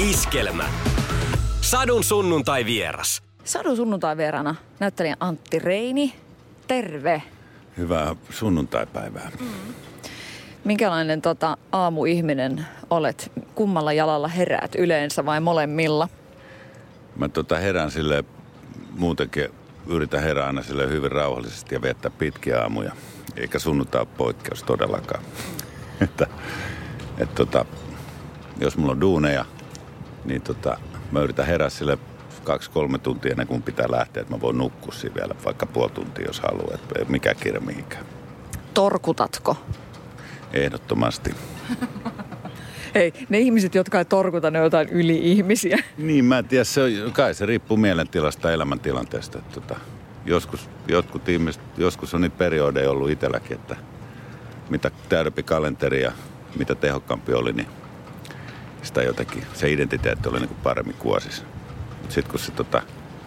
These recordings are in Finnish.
Iskelmä. Sadun sunnuntai vieras. Sadun sunnuntai vierana näyttelijä Antti Reini. Terve. Hyvää sunnuntaipäivää. Minkälainen tota, aamuihminen olet? Kummalla jalalla heräät yleensä vai molemmilla? Mä tota herään sille muutenkin yritän herää aina sille hyvin rauhallisesti ja viettää pitkiä aamuja. Eikä sunnuntai ole poikkeus todellakaan. että, et tota, jos mulla on duuneja, niin tota, mä yritän herää sille kaksi-kolme tuntia ennen kuin pitää lähteä, että mä voin nukkua siinä vielä vaikka puoli tuntia, jos haluaa. Että mikä kiire mihinkään. Torkutatko? Ehdottomasti. Hei, ne ihmiset, jotka ei torkuta, ne on jotain yli-ihmisiä. Niin, mä en tiedä, se on, kai se riippuu mielentilasta ja elämäntilanteesta. Että tota, joskus, jotkut ihmiset, joskus on niitä periodeja ollut itselläkin, että mitä täydempi kalenteri ja mitä tehokkaampi oli, niin sitä jotenkin, se identiteetti oli niin kuin paremmin kuosissa. Mutta sitten kun se tota,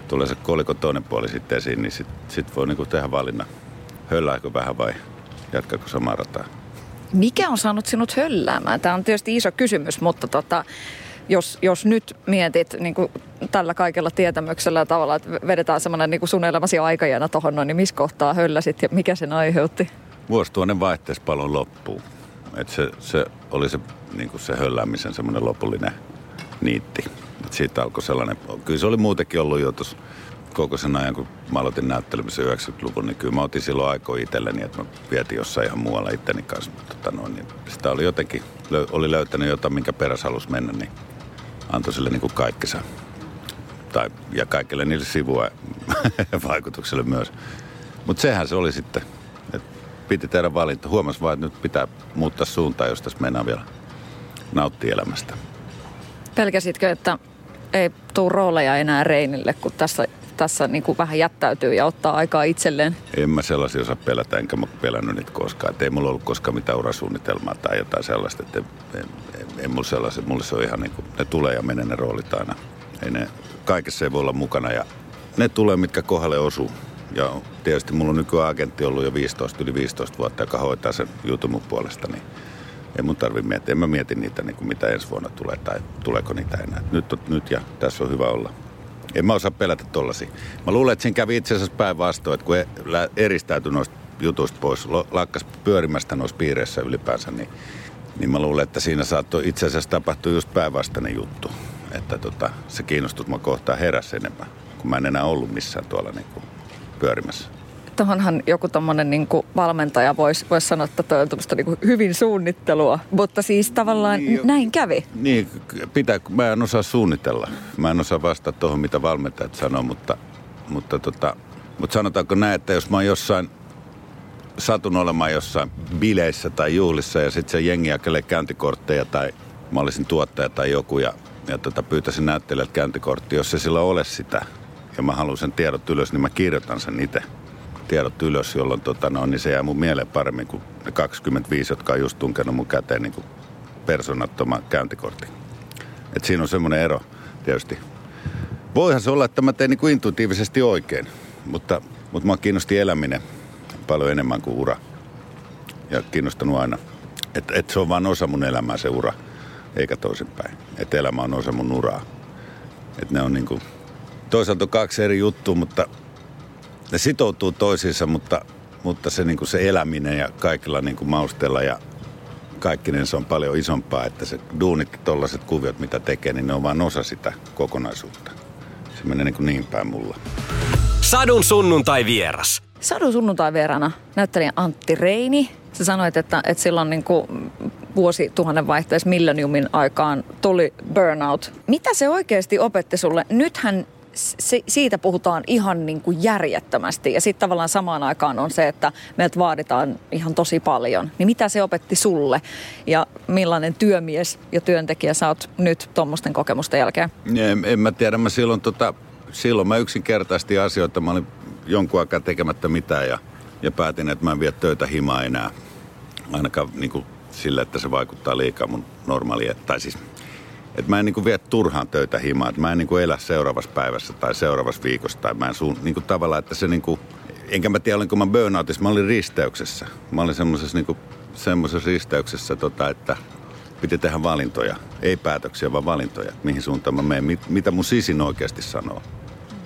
tulee se kolikon toinen puoli sitten esiin, niin sitten sit voi niin kuin tehdä valinnan. Höllääkö vähän vai jatkaako samaa rataa? Mikä on saanut sinut hölläämään? Tämä on tietysti iso kysymys, mutta tota, jos, jos nyt mietit niin kuin tällä kaikella tietämyksellä ja tavalla, että vedetään semmoinen niin sun elämäsi aikajana tuohon niin missä kohtaa hölläsit ja mikä sen aiheutti? Vuosituhannen vaihteessa palon loppuu. Et se, se oli se, niin kuin se hölläämisen semmoinen lopullinen niitti. Et siitä alkoi sellainen, kyllä se oli muutenkin ollut jo tuossa koko sen ajan, kun mä aloitin näyttelemisen 90-luvun, niin kyllä mä otin silloin aikoja itselleni, että mä vietin jossain ihan muualla itteni kanssa. Tota noin, niin sitä oli jotenkin, oli löytänyt jotain, minkä perässä halusi mennä, niin antoi sille niin kaikkensa. Tai, ja kaikille niille sivua vaikutukselle myös. Mutta sehän se oli sitten, piti tehdä valinta. Huomasi vaan, että nyt pitää muuttaa suuntaa, jos tässä mennään vielä nauttia elämästä. Pelkäsitkö, että ei tuu rooleja enää Reinille, kun tässä, tässä niin kuin vähän jättäytyy ja ottaa aikaa itselleen? En mä sellaisia osaa pelätä, enkä mä pelännyt niitä koskaan. Et ei mulla ollut koskaan mitään urasuunnitelmaa tai jotain sellaista. Että ei, ei, ei mulla sellaisia, mulle se on ihan niin kuin, ne tulee ja menee ne roolit aina. Ei ne, kaikessa ei voi olla mukana ja ne tulee, mitkä kohdalle osuu. Ja tietysti mulla on nykyään agentti ollut jo 15, yli 15 vuotta, joka hoitaa sen jutun mun puolesta, niin ei mun tarvi miettiä. En mä mieti niitä, niin kuin mitä ensi vuonna tulee tai tuleeko niitä enää. Nyt, on, nyt ja tässä on hyvä olla. En mä osaa pelätä tollasia. Mä luulen, että siinä kävi itse asiassa päinvastoin, että kun e- eristäytyi noista jutuista pois, lakkas pyörimästä noissa piireissä ylipäänsä, niin, niin mä luulen, että siinä saattoi itse asiassa tapahtua just päinvastainen juttu. Että tota, se kiinnostus mä kohtaan heräsi enemmän, kun mä en enää ollut missään tuolla niin kuin pyörimässä tuohonhan joku tommonen niin valmentaja voisi vois sanoa, että toi on niin hyvin suunnittelua. Mutta siis tavallaan niin, näin kävi. Niin, pitää, mä en osaa suunnitella. Mä en osaa vastata tuohon, mitä valmentajat sanoo, mutta, mutta, tota, mutta sanotaanko näin, että jos mä oon jossain satun olemaan jossain bileissä tai juhlissa ja sitten se jengi jakelee käyntikortteja tai mä olisin tuottaja tai joku ja, ja tota, pyytäisin näyttelijältä käyntikortti. Jos se sillä ole sitä ja mä haluan sen tiedot ylös, niin mä kirjoitan sen itse tiedot ylös, jolloin tota, no, niin se jää mun mieleen paremmin kuin ne 25, jotka on just tunkenut mun käteen niin kuin persoonattoman käyntikortti. Et siinä on semmoinen ero tietysti. Voihan se olla, että mä teen niin kuin intuitiivisesti oikein, mutta, mutta mä kiinnosti eläminen paljon enemmän kuin ura. Ja kiinnostanut aina. Että et se on vain osa mun elämää se ura, eikä toisinpäin. Että elämä on osa mun uraa. Että ne on niin kuin, toisaalta on kaksi eri juttua, mutta ne sitoutuu toisiinsa, mutta, mutta se, niin kuin se eläminen ja kaikilla niin kuin mausteella ja kaikkinen se on paljon isompaa, että se duunit ja tollaiset kuviot, mitä tekee, niin ne on vain osa sitä kokonaisuutta. Se menee niin, kuin niin päin mulla. Sadun sunnuntai vieras. Sadun sunnuntai vierana näyttelijä Antti Reini. Sä sanoit, että, että silloin niin kuin vuosituhannen vaihteessa Millenniumin aikaan tuli burnout. Mitä se oikeasti opetti sulle? Nythän se, siitä puhutaan ihan niin kuin järjettömästi ja sitten tavallaan samaan aikaan on se, että meiltä vaaditaan ihan tosi paljon. Niin mitä se opetti sulle ja millainen työmies ja työntekijä sä oot nyt tuommoisten kokemusten jälkeen? En, en mä tiedä, mä silloin, tota, silloin mä yksinkertaisesti asioita, mä olin jonkun aikaa tekemättä mitään ja, ja päätin, että mä en vie töitä himaa enää. Ainakaan niin kuin sille, että se vaikuttaa liikaa mun normaaliin, tai siis että mä en niin kuin vie turhaan töitä himaa, että mä en niin kuin elä seuraavassa päivässä tai seuraavassa viikossa tai mä en suun, niin kuin tavallaan, että se niin kuin, enkä mä tiedä, olinko mä burnoutissa, mä olin risteyksessä. Mä olin semmoisessa niin semmoisessa risteyksessä, tota, että piti tehdä valintoja. Ei päätöksiä, vaan valintoja. Mihin suuntaan mä menen, mit, mitä mun sisin oikeasti sanoo.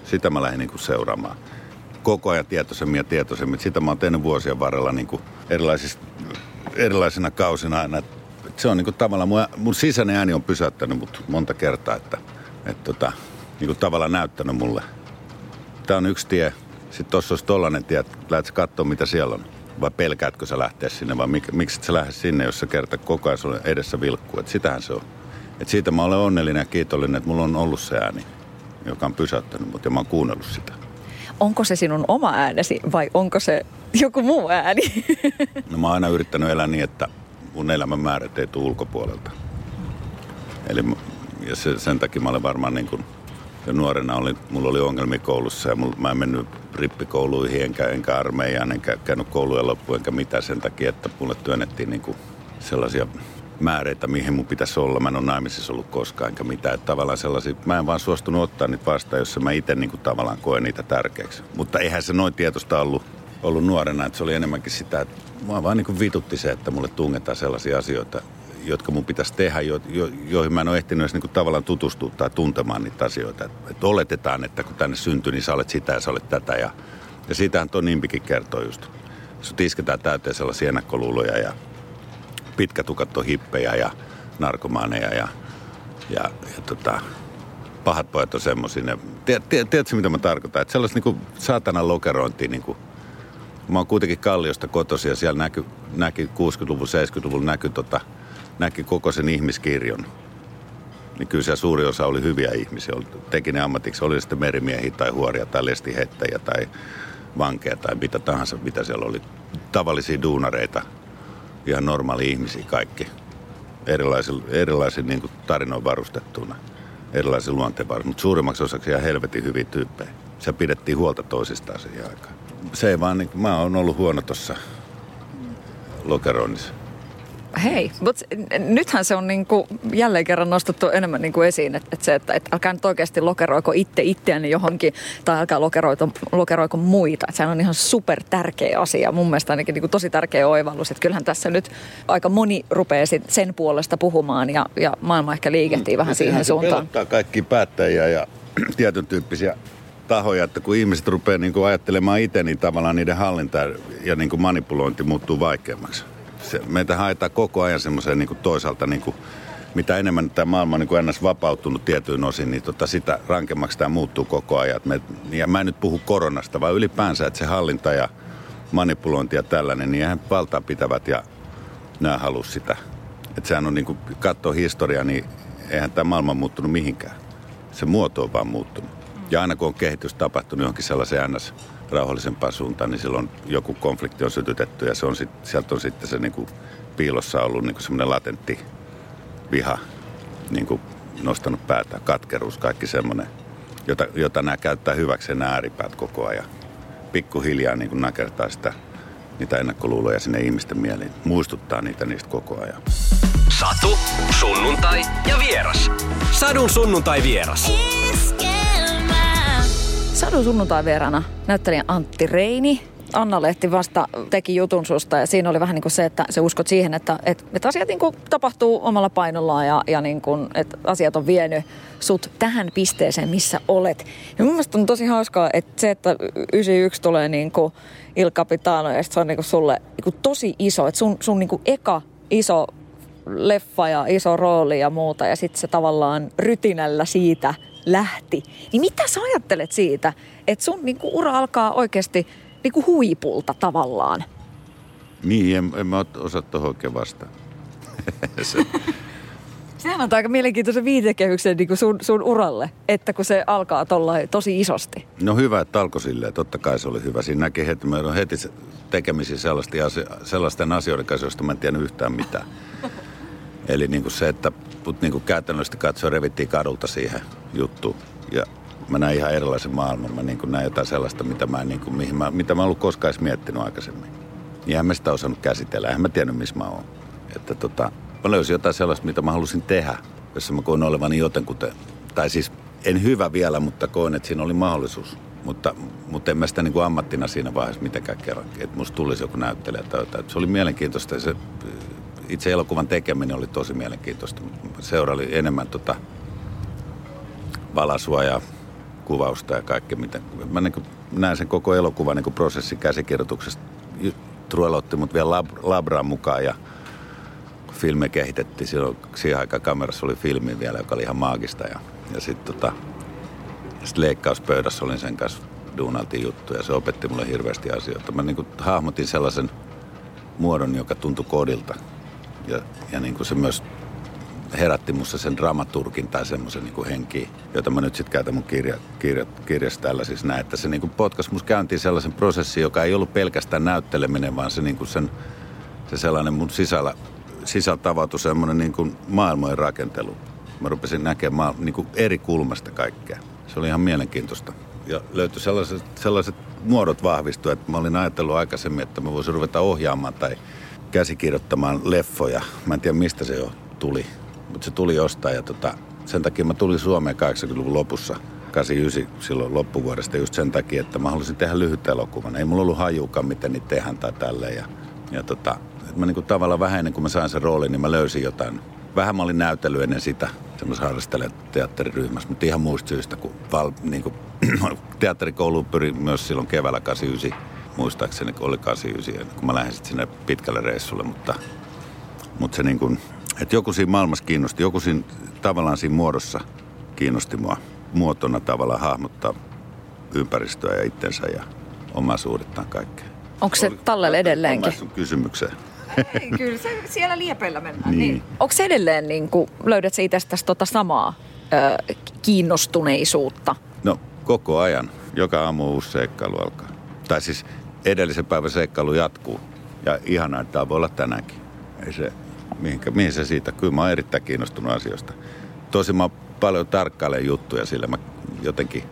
Sitä mä lähdin niin kuin seuraamaan. Koko ajan tietoisemmin ja tietoisemmin. Sitä mä oon tehnyt vuosien varrella niin kuin erilaisina kausina aina. Se on niin kuin tavallaan, mun, mun sisäinen ääni on pysäyttänyt mut monta kertaa, että, että tota, niin kuin tavallaan näyttänyt mulle. Tämä on yksi tie. Sitten tuossa olisi tollainen tie, että lähdet katsoa, mitä siellä on vai pelkäätkö sä lähteä sinne vai mik, miksi et sä lähde sinne, jos sä kerta koko ajan sulle edessä vilkkuu. Et sitähän se on. Et siitä mä olen onnellinen ja kiitollinen, että mulla on ollut se ääni, joka on pysäyttänyt mut ja mä oon kuunnellut sitä. Onko se sinun oma äänesi vai onko se joku muu ääni? No mä oon aina yrittänyt elää niin, että mun elämän määrät ei tule ulkopuolelta. Eli ja se, sen takia mä olen varmaan niin kuin, ja nuorena oli, mulla oli ongelmia koulussa ja mulla, mä en mennyt rippikouluihin enkä, enkä armeijaan, enkä käynyt koulujen loppuun enkä mitään sen takia, että mulle työnnettiin niin kuin sellaisia määreitä, mihin mun pitäisi olla. Mä en ole naimisissa ollut koskaan enkä mitään. Että tavallaan sellaisia, mä en vaan suostunut ottaa niitä vastaan, jos mä itse niin tavallaan koen niitä tärkeäksi. Mutta eihän se noin tietoista ollut, ollut nuorena, että se oli enemmänkin sitä, että mua vaan niin vitutti se, että mulle tungetaan sellaisia asioita, jotka mun pitäisi tehdä, jo, jo, joihin mä en ole ehtinyt edes niin tavallaan tutustua tai tuntemaan niitä asioita. Et, et oletetaan, että kun tänne syntyy, niin sä olet sitä ja sä olet tätä. Ja, ja siitähän tuo Nimpikin kertoo just. Sut isketään täyteen sellaisia ennakkoluuloja ja pitkätukat on hippejä ja narkomaaneja ja, ja, ja tota, pahat pojat on semmoisia. Tiedätkö, mitä mä tarkoitan? Että sellaista niin saatanan lokerointia niin kuin, Mä oon kuitenkin Kalliosta kotosi ja siellä näky, näki 60-luvun, 70-luvun näky tota, näki koko sen ihmiskirjon, niin kyllä siellä suuri osa oli hyviä ihmisiä. Teki ne ammatiksi, oli sitten merimiehiä tai huoria tai lestiheittäjiä tai vankeja tai mitä tahansa, mitä siellä oli. Tavallisia duunareita, ihan normaali ihmisiä kaikki. Erilaisilla, erilaisilla niin tarinoin varustettuna, erilaisilla luonteenvarustettuna, mutta suurimmaksi osaksi ihan helvetin hyviä tyyppejä. Se pidettiin huolta toisistaan siihen aikaan. Se ei vaan, niin, mä oon ollut huono tuossa lokeroinnissa. Hei, mutta nythän se on niinku jälleen kerran nostettu enemmän niinku esiin, että et se, että et älkää nyt oikeasti lokeroiko itse itseäni johonkin tai älkää lokeroiko, lokeroiko muita. Et sehän on ihan super tärkeä asia, mun mielestä ainakin niinku tosi tärkeä oivallus. Että kyllähän tässä nyt aika moni rupeaa sen puolesta puhumaan ja, ja maailma ehkä liikehtii mm, vähän siihen se suuntaan. kaikki päättäjiä ja tietyn tyyppisiä tahoja, että kun ihmiset rupeaa niin ajattelemaan itse, niin tavallaan niiden hallinta ja niin manipulointi muuttuu vaikeammaksi se, meitä haetaan koko ajan semmoiseen niin toisaalta niin kuin, mitä enemmän tämä maailma on niin kuin ennäs vapautunut tietyin osin, niin tota, sitä rankemmaksi tämä muuttuu koko ajan. Me, ja mä en nyt puhu koronasta, vaan ylipäänsä, että se hallinta ja manipulointi ja tällainen, niin eihän valtaa pitävät ja nämä halua sitä. Että sehän on niin kuin, katsoo historiaa, niin eihän tämä maailma muuttunut mihinkään. Se muoto on vaan muuttunut. Ja aina kun on kehitys tapahtunut johonkin sellaiseen ns rauhallisempaan suuntaan, niin silloin joku konflikti on sytytetty ja se on sit, sieltä on sitten se niin kuin piilossa ollut niin semmoinen latentti viha niin kuin nostanut päätä, katkeruus, kaikki semmoinen, jota, jota nämä käyttää hyväkseen nämä ääripäät koko ajan. Pikkuhiljaa niin kuin nakertaa sitä, niitä ennakkoluuloja sinne ihmisten mieliin, muistuttaa niitä niistä koko ajan. Satu, sunnuntai ja vieras. Sadun sunnuntai vieras. Sadun sunnuntai vierana näyttelijä Antti Reini. Anna-Lehti vasta teki jutun susta ja siinä oli vähän niin kuin se, että se uskot siihen, että, että, että asiat niin kuin tapahtuu omalla painollaan ja, ja niin kuin, että asiat on vienyt sut tähän pisteeseen, missä olet. Ja mun mielestä on tosi hauskaa, että se, että 91 tulee niin kuin Il Capitano ja se on niin kuin sulle niin kuin tosi iso, että sun, sun niin kuin eka iso leffa ja iso rooli ja muuta ja sitten se tavallaan rytinällä siitä lähti. Niin mitä sä ajattelet siitä, että sun niinku ura alkaa oikeasti niinku huipulta tavallaan? Niin, en, en mä osaa tuohon oikein vastaan. se. Sehän on aika mielenkiintoisen viitekehyksen niin sun, sun uralle, että kun se alkaa tolla tosi isosti. No hyvä, että alkoi silleen. Totta kai se oli hyvä. Siinä näki heti, meillä on heti tekemisiä sellaisten asioiden kanssa, joista mä en tiennyt yhtään mitään. Eli niin kuin se, että mut niin kuin käytännöllisesti katsoen revittiin kadulta siihen juttuun. Ja mä näin ihan erilaisen maailman. Mä niin näin jotain sellaista, mitä mä, niin kuin, mihin mä, mitä mä en ollut koskaan edes miettinyt aikaisemmin. Niin en mä sitä osannut käsitellä. En mä tiennyt, missä mä oon. Että tota, mä löysin jotain sellaista, mitä mä halusin tehdä, jossa mä koin olevani jotenkuten. Tai siis en hyvä vielä, mutta koin, että siinä oli mahdollisuus. Mutta, mutta en mä sitä niin kuin ammattina siinä vaiheessa mitenkään kerran. Että musta tulisi joku näyttelijä tai jotain. Se oli mielenkiintoista ja se itse elokuvan tekeminen oli tosi mielenkiintoista. Seuraali enemmän tota valasua ja kuvausta ja kaikkea. Mitä. Mä niin näen sen koko elokuvan niin prosessin käsikirjoituksesta. Truel otti mut vielä lab, labraan mukaan ja filme kehitettiin. Silloin siihen aikaan kamerassa oli filmi vielä, joka oli ihan maagista. Ja, ja sitten tota, sit leikkauspöydässä olin sen kanssa duunaltiin juttuja. Se opetti mulle hirveästi asioita. Mä niin hahmotin sellaisen muodon, joka tuntui kodilta. Ja, ja niin kuin se myös herätti musta sen dramaturkin tai semmoisen niin henkiin, jota mä nyt sitten käytän mun kirja, kirja, kirjassa tällä siis näin, että se niin potkas musta käyntiin sellaisen prosessin, joka ei ollut pelkästään näytteleminen, vaan se, niin kuin sen, se sellainen mun sisällä, sisältä avautui semmoinen niin kuin maailmojen rakentelu. Mä rupesin näkemään niin kuin eri kulmasta kaikkea. Se oli ihan mielenkiintoista. Ja löytyi sellaiset, sellaiset muodot vahvistuivat, että mä olin ajatellut aikaisemmin, että mä voisin ruveta ohjaamaan tai käsikirjoittamaan leffoja. Mä en tiedä, mistä se jo tuli mutta se tuli jostain ja tota, sen takia mä tulin Suomeen 80-luvun lopussa, 89 silloin loppuvuodesta just sen takia, että mä halusin tehdä lyhyt elokuvan. Ei mulla ollut hajukaan, miten niitä tehdään tai tälleen. Ja, ja tota, mä niinku tavallaan vähän ennen kuin mä sain sen roolin, niin mä löysin jotain. Vähän mä olin näytellyt ennen sitä semmoisessa harrastelijan teatteriryhmässä, mutta ihan muista syystä, kun val, niinku, teatterikouluun pyrin myös silloin keväällä 89 muistaakseni, kun oli 89, kun mä lähdin sinne pitkälle reissulle, mutta, mutta se niin kuin, että joku siinä maailmassa kiinnosti, joku siinä, tavallaan siinä muodossa kiinnosti mua muotona tavallaan hahmottaa ympäristöä ja itsensä ja omaisuudettaan kaikkea. Onko se tallelle edelleenkin? sun kysymykseen. Ei, kyllä se siellä liepeillä mennään. Niin. niin. Onko se edelleen, niin kuin, löydät sä itsestäsi tota samaa ö, kiinnostuneisuutta? No koko ajan. Joka aamu uusi seikkailu alkaa. Tai siis edellisen päivän seikkailu jatkuu. Ja ihanaa, että tämä voi olla tänäänkin. Ei se, mihinkä, mihin se siitä. Kyllä mä oon erittäin kiinnostunut asioista. Tosi mä paljon tarkkailen juttuja, sillä mä jotenkin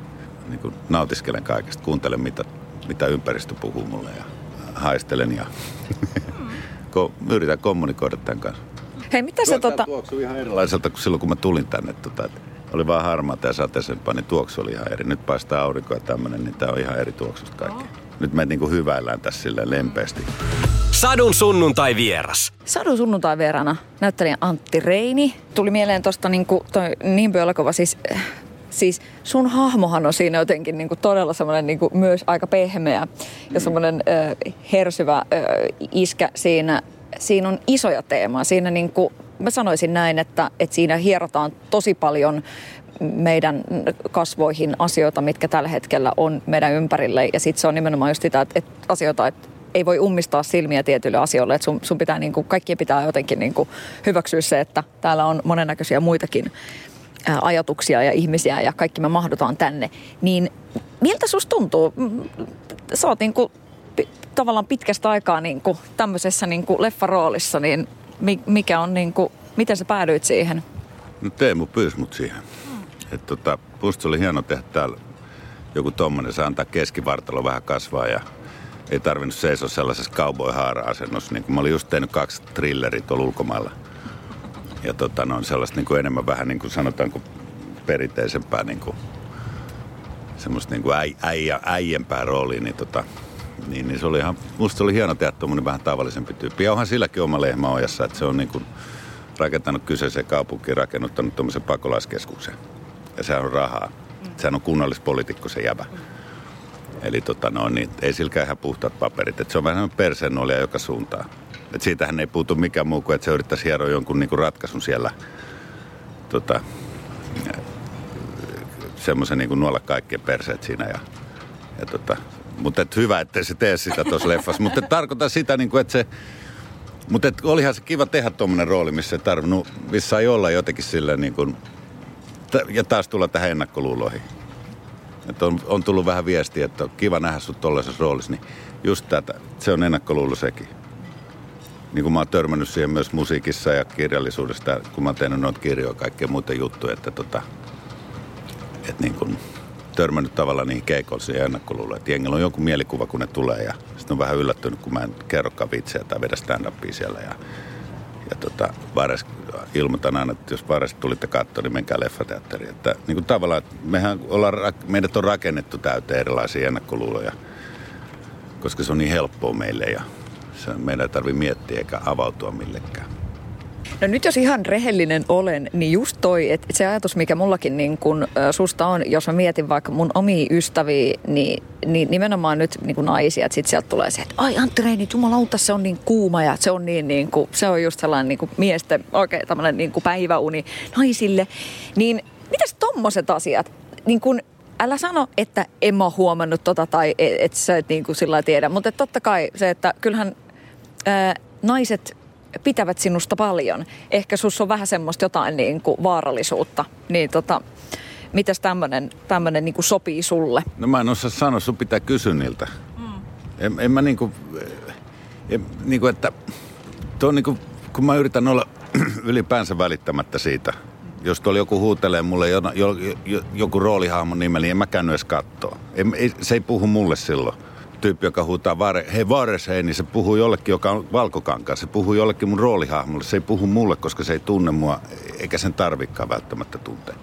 niin kuin nautiskelen kaikesta. Kuuntelen, mitä, mitä ympäristö puhuu mulle ja haistelen ja yritän kommunikoida tämän kanssa. Hei, mitä se tota... tuoksu ihan erilaiselta kuin silloin, kun mä tulin tänne. Tota, oli vaan harmaata ja sateisempaa, niin tuoksu oli ihan eri. Nyt paistaa aurinko ja tämmöinen, niin tää on ihan eri tuoksusta kaikki. Oh. Nyt me niinku hyväillään tässä silleen lempeästi. Sadun sunnuntai vieras. Sadun sunnuntai vierana näyttelijä Antti Reini. Tuli mieleen tosta niinku toi niin elokuva siis siis sun hahmohan on siinä jotenkin niin kuin todella semmoinen niin myös aika pehmeä ja semmoinen äh, hersyvä äh, iskä siinä. Siinä on isoja teemaa. Siinä niin kuin, mä sanoisin näin, että, että siinä hierotaan tosi paljon meidän kasvoihin asioita, mitkä tällä hetkellä on meidän ympärille. Ja sitten se on nimenomaan just sitä, että, että asioita, että ei voi ummistaa silmiä tietyille asioille. Että sun, sun pitää, niin kuin, kaikkien pitää jotenkin niin kuin, hyväksyä se, että täällä on monennäköisiä muitakin ajatuksia ja ihmisiä ja kaikki me mahdutaan tänne. Niin miltä susta tuntuu? Sä oot niin kuin, tavallaan pitkästä aikaa niin kuin, tämmöisessä niin kuin leffaroolissa, niin mikä on niin kuin, miten sä päädyit siihen? No Teemu pyysi mut siihen. Et tota, musta oli hieno tehdä täällä joku tommonen, se antaa keskivartalo vähän kasvaa ja ei tarvinnut seisoa sellaisessa cowboy-haara-asennossa. Niin mä olin just tehnyt kaksi trillerit tuolla ulkomailla. Ja tota, ne on sellaista niin kuin enemmän vähän niin kuin sanotaanko perinteisempää niin kuin, semmoista niin kuin äi, äijä, äijempää roolia, niin, tota, niin, niin se oli ihan, musta oli hieno tehdä tuommoinen vähän tavallisempi tyyppi. Ja onhan silläkin oma lehmä ojassa, että se on niin kuin rakentanut kyseisen kaupunkiin, rakennuttanut tuommoisen pakolaiskeskuksen ja sehän on rahaa. Mm. Sehän on kunnallispoliitikko se jäbä. Mm. Eli tota, no, niin, ei silläkään ihan puhtaat paperit. Et se on vähän perseennuolia joka suuntaan. Et siitähän ei puutu mikään muu kuin, että se yrittäisi hieroa jonkun niinku ratkaisun siellä. Tota, semmoisen niinku nuolla kaikkien perseet siinä. Ja, ja tota, mutta et hyvä, ettei se tee sitä tuossa leffassa. mutta tarkoitan sitä, niinku, että se... Mutta olihan se kiva tehdä tuommoinen rooli, missä ei tarvinnut, missä ei olla jotenkin silleen niin kuin ja taas tulla tähän ennakkoluuloihin. Että on, on tullut vähän viestiä, että on kiva nähdä sut tollaisessa roolissa, niin just tätä, se on ennakkoluulo sekin. Niin kuin mä oon törmännyt siihen myös musiikissa ja kirjallisuudesta, kun mä oon tehnyt noita kirjoja ja kaikkea muita juttuja, että tota, että niin kuin törmännyt tavallaan niihin keikollisiin ja ennakkoluuloihin. Että jengillä on joku mielikuva, kun ne tulee ja sitten on vähän yllättynyt, kun mä en kerrokaan vitsejä tai vedä stand-upia siellä. Ja, ja tota, Vares ilmoitan aina, että jos varasti tulitte katsoa, niin menkää leffateatteriin. Että niin kuin tavallaan, että mehän ollaan, meidät on rakennettu täyteen erilaisia ennakkoluuloja, koska se on niin helppoa meille ja se, meidän ei tarvitse miettiä eikä avautua millekään. No nyt jos ihan rehellinen olen, niin just toi, että se ajatus, mikä mullakin niin kun, susta on, jos mä mietin vaikka mun omia ystäviä, niin, niin nimenomaan nyt niin kuin naisia, että sit sieltä tulee se, että ai Antti Reini, jumalauta, se on niin kuuma ja se on niin, niin kuin, se on just sellainen niin miesten oikein tämmöinen niin päiväuni naisille. Niin mitäs tommoset asiat? Niin kun, älä sano, että en mä huomannut tota tai et, et sä et niin sillä tiedä, mutta totta kai se, että kyllähän ää, naiset pitävät sinusta paljon. Ehkä sus on vähän semmoista jotain niin kuin vaarallisuutta. Niin tota, mitäs tämmönen, tämmönen niin kuin sopii sulle? No mä en osaa sanoa, sun pitää kysyä niiltä. Mm. En, en mä niinku, en, niinku että, tuo niinku, kun mä yritän olla ylipäänsä välittämättä siitä, jos tuolla joku huutelee mulle jo, jo, jo, joku roolihahmon nimellä, niin en mä käynyt edes katsoa. Ei, se ei puhu mulle silloin tyyppi, joka huutaa Vare, hei Vares hei, niin se puhuu jollekin, joka on valkokankaan. Se puhuu jollekin mun roolihahmolle. Se ei puhu mulle, koska se ei tunne mua, eikä sen tarvikaan välttämättä tuntea.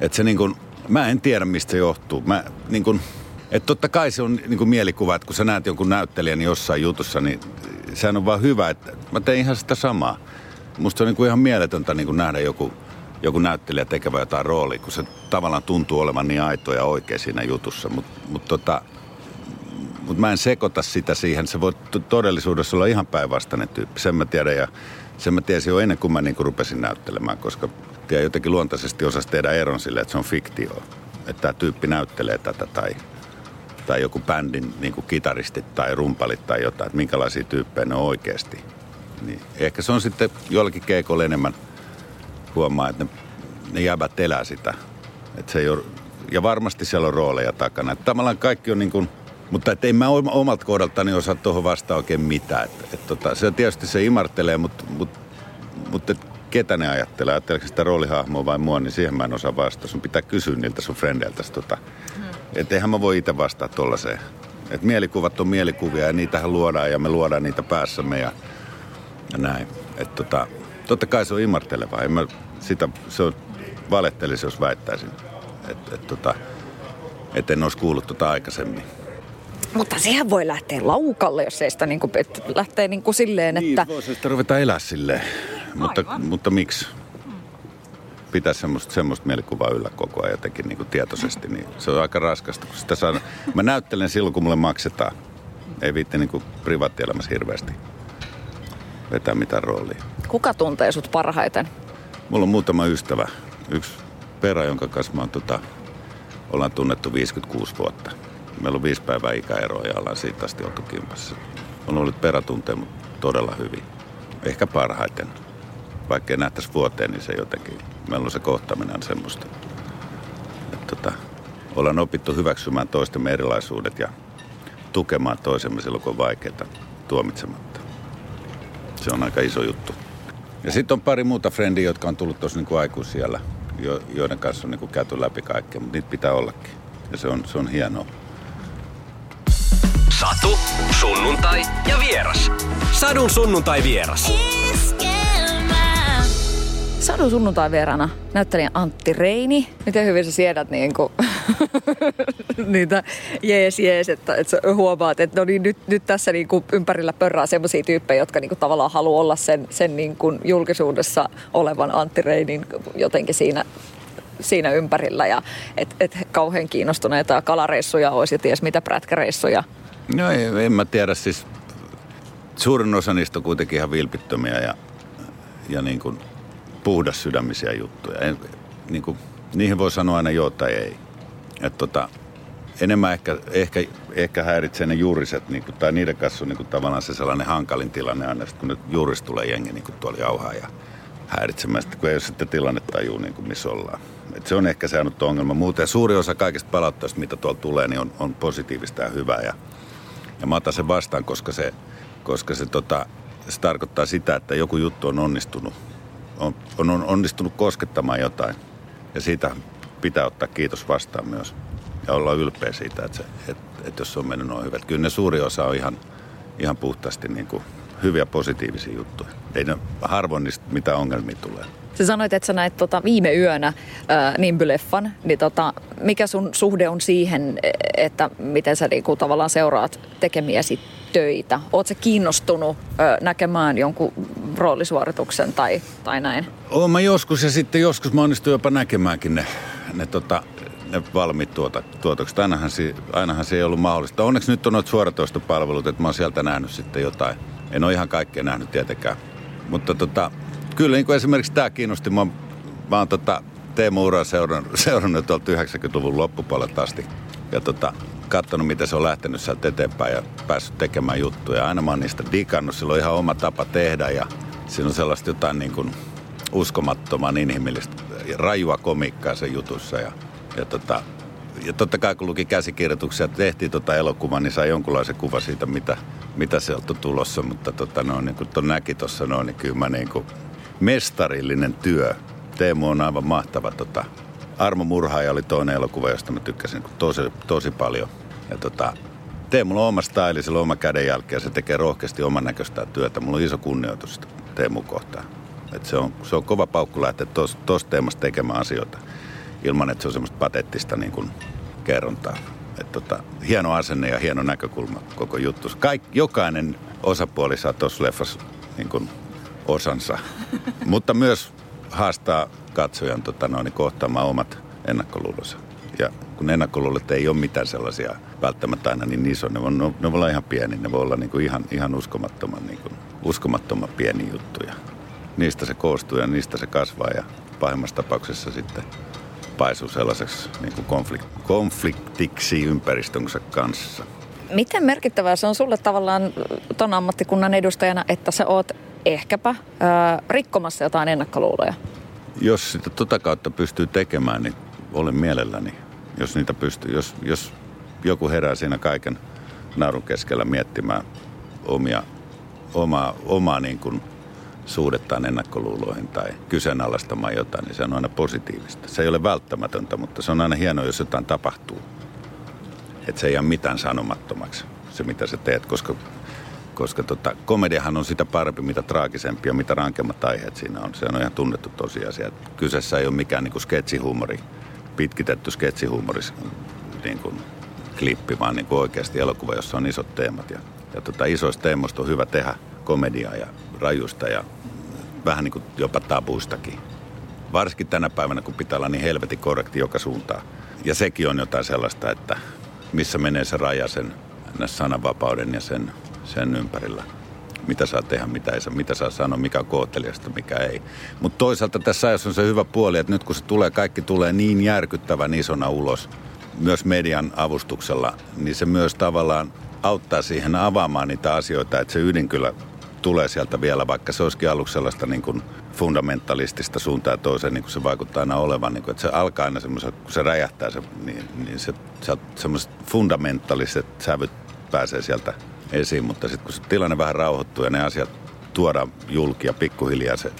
Et se niin kun, mä en tiedä, mistä se johtuu. Mä niin kun, et totta kai se on niin kuin mielikuva, että kun sä näet jonkun näyttelijän jossain jutussa, niin sehän on vaan hyvä, että mä teen ihan sitä samaa. Musta on niin kuin ihan mieletöntä niin kuin nähdä joku, joku näyttelijä tekevä jotain roolia, kun se tavallaan tuntuu olevan niin aito ja oikein siinä jutussa. Mutta mut tota, mutta mä en sekoita sitä siihen. Se voi todellisuudessa olla ihan päinvastainen tyyppi. Sen mä tiedän ja sen mä tiesin jo ennen kuin mä niinku rupesin näyttelemään, koska tiedän jotenkin luontaisesti osasi tehdä eron sille, että se on fiktio. Että tämä tyyppi näyttelee tätä tai, tai joku bändin niin kuin kitaristit tai rumpalit tai jotain, että minkälaisia tyyppejä ne on oikeasti. Niin ehkä se on sitten jollakin keikolla enemmän huomaa, että ne, ne jäbät elää sitä. Että se ei ole, ja varmasti siellä on rooleja takana. Että tavallaan kaikki on niin kuin, mutta et ei mä omalta kohdaltani osaa tuohon vastaan oikein mitään. Et, et tota, se tietysti se imartelee, mutta mut, mut, et ketä ne ajattelee? Ajatteleeko sitä roolihahmoa vai mua, niin siihen mä en osaa vastata. Sun pitää kysyä niiltä sun frendeiltä. Tota. Hmm. Että eihän mä voi itse vastata tuollaiseen. Et mielikuvat on mielikuvia ja niitähän luodaan ja me luodaan niitä päässämme ja, ja näin. Et tota, totta kai se on imarteleva. En mä sitä, se on valettelisi, jos väittäisin. Että et, tota, et en olisi kuullut tota aikaisemmin. Mutta sehän voi lähteä laukalle, jos ei sitä niin kuin, että lähtee niin kuin silleen, niin, että... Niin, voisi sitä ruveta elää silleen. Mutta, mutta miksi? Pitää semmoista, semmoista mielikuvaa yllä koko ajan jotenkin niin kuin tietoisesti, niin se on aika raskasta, kun sitä saa... Mä näyttelen silloin, kun mulle maksetaan. Ei viitti niin kuin privaattielämässä hirveästi vetää mitään roolia. Kuka tuntee sut parhaiten? Mulla on muutama ystävä. Yksi perä, jonka kanssa mä oon, tota, ollaan tunnettu 56 vuotta. Meillä on viisi päivää ikäeroa ja ollaan siitä asti oltu kimpassa. On ollut perätunteja, mutta todella hyvin. Ehkä parhaiten. Vaikka ei nähtäisi vuoteen, niin se jotenkin, meillä on se kohtaaminen semmoista. Että tota, ollaan opittu hyväksymään toistemme erilaisuudet ja tukemaan toisemme silloin, kun on vaikeaa tuomitsematta. Se on aika iso juttu. Ja sitten on pari muuta frendiä, jotka on tullut tuossa niin aikuisiellä, joiden kanssa on niin käyty läpi kaikkea, mutta niitä pitää ollakin. Ja se on, se on hienoa. Satu, sunnuntai ja vieras. Sadun sunnuntai vieras. Sadun sunnuntai vierana näyttelijä Antti Reini. Miten hyvin sä siedät niin kuin, niitä jees jees, että, että sä huomaat, että no niin, nyt, nyt tässä niin kuin ympärillä pörrää semmoisia tyyppejä, jotka niin kuin tavallaan haluaa olla sen, sen niin kuin julkisuudessa olevan Antti Reinin jotenkin siinä siinä ympärillä ja että et kauhean kiinnostuneita kalareissuja olisi ja ties mitä prätkäreissuja No ei, en mä tiedä, siis suurin osa niistä on kuitenkin ihan vilpittömiä ja, ja niin kuin puhdas sydämisiä juttuja. En, niin kuin, niihin voi sanoa aina joo tai ei. Et tota, enemmän ehkä, ehkä, ehkä häiritsee ne juuriset, niin kuin, tai niiden kanssa on niin kuin, tavallaan se sellainen hankalin tilanne aina, kun nyt juurista tulee jengi niin kuin tuolla jauhaa ja häiritsemään, sitten, kun ei ole sitten tilannetaju, niin kuin missä ollaan. Et se on ehkä se ongelma. Muuten suuri osa kaikista palautteista, mitä tuolla tulee, niin on, on positiivista ja hyvää. Ja ja mä otan sen vastaan, koska se, koska se, tota, se tarkoittaa sitä, että joku juttu on onnistunut. On, on, on onnistunut koskettamaan jotain. Ja siitä pitää ottaa kiitos vastaan myös. Ja olla ylpeä siitä, että, se, että, että jos se on mennyt noin hyvät. Kyllä ne suuri osa on ihan, ihan puhtaasti niin kuin hyviä positiivisia juttuja. Ei ne harvoin niistä mitään ongelmia tulee. Sä sanoit, että sä näit tota viime yönä Nimby-leffan, niin tota, mikä sun suhde on siihen, että miten sä niinku tavallaan seuraat tekemiäsi töitä? Oletko kiinnostunut ää, näkemään jonkun roolisuorituksen tai, tai näin? Oon mä joskus ja sitten joskus mä onnistuin jopa näkemäänkin ne, ne, tota, ne valmiit tuota, tuotokset. Ainahan, si, ainahan se ei ollut mahdollista. Onneksi nyt on noita suoratoistopalvelut, että mä oon sieltä nähnyt sitten jotain. En ole ihan kaikkea nähnyt tietenkään. Mutta tota, kyllä niin kuin esimerkiksi tämä kiinnosti. Mä, mä oon tota, Teemu Uraa seurannut, seurannut tuolta 90-luvun loppupuolelta asti. Ja tota, katsonut, miten se on lähtenyt sieltä eteenpäin ja päässyt tekemään juttuja. Aina mä oon niistä digannut. Sillä on ihan oma tapa tehdä ja siinä on sellaista jotain niin kuin uskomattoman inhimillistä rajua komiikkaa sen jutussa. Ja, ja, tota, ja totta kai kun luki käsikirjoituksia tehtiin tota elokuvaa, niin sai jonkunlaisen kuva siitä, mitä, mitä sieltä on tulossa. Mutta tota, no, niin kuin tuon näki tuossa noin, niin kyllä mä niin kuin mestarillinen työ. Teemu on aivan mahtava. Tota, Armo Murhaaja oli toinen elokuva, josta mä tykkäsin tosi, tosi paljon. Ja tota, Teemulla on oma staili, sillä on oma kädenjälki ja se tekee rohkeasti oman näköistä työtä. Mulla on iso kunnioitus Teemu kohtaan. Et se, on, se on kova paukku lähteä tuosta teemasta tekemään asioita ilman, että se on semmoista patettista niin kuin kerrontaa. Et tota, hieno asenne ja hieno näkökulma koko juttu. Kaik, jokainen osapuoli saa tuossa leffassa niin kuin osansa, mutta myös haastaa katsojan tota, noin, kohtaamaan omat ennakkoluulonsa. Ja kun ennakkoluulot ei ole mitään sellaisia välttämättä aina niin iso, ne, on, ne, voi olla ihan pieni, ne voi olla niin kuin ihan, ihan uskomattoman, niin kuin, uskomattoman pieni juttuja. Niistä se koostuu ja niistä se kasvaa ja pahimmassa tapauksessa sitten paisuu sellaiseksi niin kuin konflikt, konfliktiksi ympäristönsä kanssa. Miten merkittävää se on sulle tavallaan ton ammattikunnan edustajana, että sä oot ehkäpä ää, rikkomassa jotain ennakkoluuloja? Jos sitä tota kautta pystyy tekemään, niin olen mielelläni. Jos niitä pystyy, jos, jos joku herää siinä kaiken naurun keskellä miettimään omia, omaa, omaa niin kuin suhdettaan ennakkoluuloihin tai kyseenalaistamaan jotain, niin se on aina positiivista. Se ei ole välttämätöntä, mutta se on aina hienoa, jos jotain tapahtuu. Että se ei jää mitään sanomattomaksi, se mitä sä teet, koska, koska tota, komediahan on sitä parempi, mitä traagisempia, mitä rankemmat aiheet siinä on. Se on ihan tunnettu tosiasia. Kyseessä ei ole mikään niin kuin sketsihuumori, pitkitetty sketsihuumori niin kuin klippi, vaan niin kuin oikeasti elokuva, jossa on isot teemat. Ja, ja tota, isoista teemoista on hyvä tehdä komediaa ja rajusta ja vähän niin kuin jopa tabuistakin. Varsinkin tänä päivänä, kun pitää olla niin helvetin korrekti joka suuntaan. Ja sekin on jotain sellaista, että missä menee se raja sen sananvapauden ja sen, sen ympärillä. Mitä saa tehdä, mitä ei saa, mitä saa sanoa, mikä on mikä ei. Mutta toisaalta tässä ajassa on se hyvä puoli, että nyt kun se tulee, kaikki tulee niin järkyttävän isona ulos, myös median avustuksella, niin se myös tavallaan auttaa siihen avaamaan niitä asioita, että se ydin kyllä tulee sieltä vielä, vaikka se olisikin aluksi sellaista niin kuin fundamentalistista suuntaa toiseen, niin kuin se vaikuttaa aina olevan. Niin kuin, että se alkaa aina semmoisen, kun se räjähtää, se, niin, niin se, semmoiset fundamentaliset sävyt pääsee sieltä esiin. Mutta sitten kun se tilanne vähän rauhoittuu ja ne asiat tuodaan julki ja pikkuhiljaa se,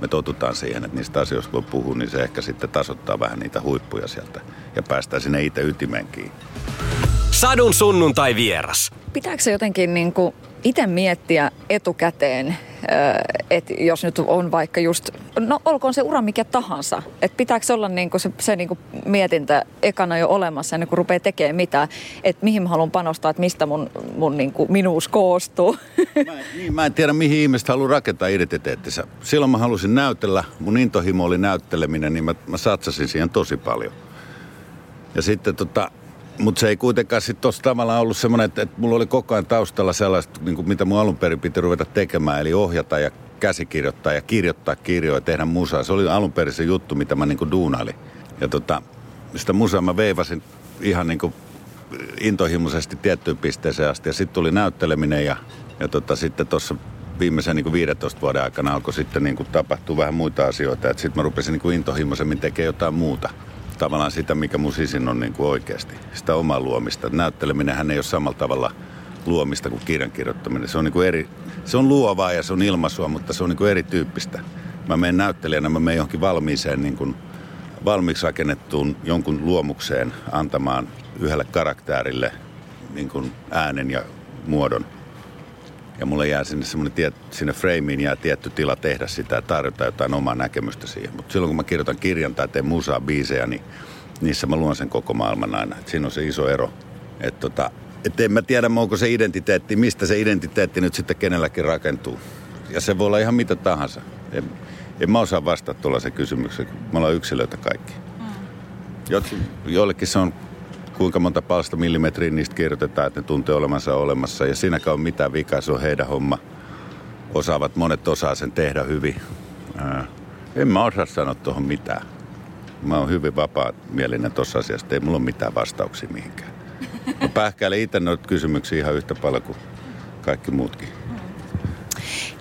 me totutaan siihen, että niistä asioista voi puhua, niin se ehkä sitten tasoittaa vähän niitä huippuja sieltä ja päästään sinne itse ytimeen kiinni. Sadun sunnuntai vieras. Pitääkö se jotenkin niin kuin itse miettiä etukäteen, että jos nyt on vaikka just, no olkoon se ura mikä tahansa, että pitääkö olla niinku se, se niinku mietintä ekana jo olemassa ennen kuin rupeaa tekemään mitä, että mihin mä haluan panostaa, että mistä mun, mun niinku minuus koostuu. Mä, niin, mä en tiedä mihin ihmiset haluaa rakentaa identiteettinsä. Silloin mä halusin näytellä, mun intohimo oli näytteleminen, niin mä, mä satsasin siihen tosi paljon. Ja sitten tota, mutta se ei kuitenkaan sitten tuossa tavallaan ollut semmoinen, että, että mulla oli koko ajan taustalla sellaista, niin kuin mitä mun alun perin piti ruveta tekemään, eli ohjata ja käsikirjoittaa ja kirjoittaa kirjoja, tehdä musaa. Se oli alun perin se juttu, mitä mä niin kuin duunailin. Ja tota, sitä musaa mä veivasin ihan niin kuin intohimoisesti tiettyyn pisteeseen asti. Ja sitten tuli näytteleminen ja, ja tota, sitten tuossa viimeisen niin kuin 15 vuoden aikana alkoi sitten niin kuin tapahtua vähän muita asioita. Sitten mä rupesin niin kuin intohimoisemmin tekemään jotain muuta tavallaan sitä, mikä mun sisin on niin kuin oikeasti. Sitä omaa luomista. Näytteleminenhän ei ole samalla tavalla luomista kuin kirjan kirjoittaminen. Se on, niin kuin eri, se on luovaa ja se on ilmaisua, mutta se on niin kuin erityyppistä. Mä menen näyttelijänä, mä menen johonkin valmiiseen niin kuin valmiiksi rakennettuun jonkun luomukseen antamaan yhdelle karakterille niin kuin äänen ja muodon. Ja mulle jää sinne semmoinen tiet, sinne frameen jää tietty tila tehdä sitä ja tarjota jotain omaa näkemystä siihen. Mutta silloin kun mä kirjoitan kirjan tai teen musaa, biisejä, niin niissä mä luon sen koko maailman aina. Et siinä on se iso ero. Että tota, et en mä tiedä, onko se identiteetti, mistä se identiteetti nyt sitten kenelläkin rakentuu. Ja se voi olla ihan mitä tahansa. En, en mä osaa vastata tuollaisen kysymyksen. Me ollaan yksilöitä kaikki. Mm. joillekin se on kuinka monta palsta millimetriä niistä kirjoitetaan, että ne tuntee olemansa olemassa. Ja siinäkään on mitään vikaa, se on heidän homma. Osaavat, monet osaa sen tehdä hyvin. Ää, en mä osaa sanoa tuohon mitään. Mä oon hyvin vapaa mielinen tuossa asiassa, ei mulla ole mitään vastauksia mihinkään. Mä pähkäilen itse noita kysymyksiä ihan yhtä paljon kuin kaikki muutkin.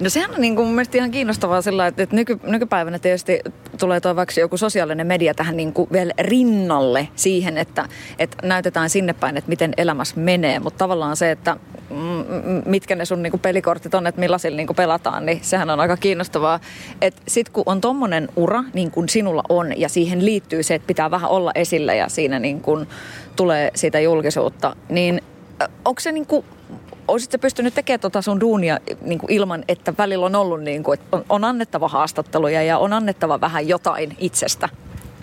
No sehän on niin kuin mun mielestä ihan kiinnostavaa sillä, että, että nyky, nykypäivänä tietysti tulee toi vaikka joku sosiaalinen media tähän niin kuin vielä rinnalle siihen, että, että näytetään sinne päin, että miten elämässä menee. Mutta tavallaan se, että mitkä ne sun niin kuin pelikortit on, että millaisilla niin kuin pelataan, niin sehän on aika kiinnostavaa. Että sit kun on tommonen ura, niin kuin sinulla on, ja siihen liittyy se, että pitää vähän olla esillä ja siinä niin kuin tulee siitä julkisuutta, niin onko se niin kuin Olisitko pystynyt tekemään tuota sun duunia niin kuin ilman, että välillä on ollut, niin kuin, että on, on annettava haastatteluja ja on annettava vähän jotain itsestä?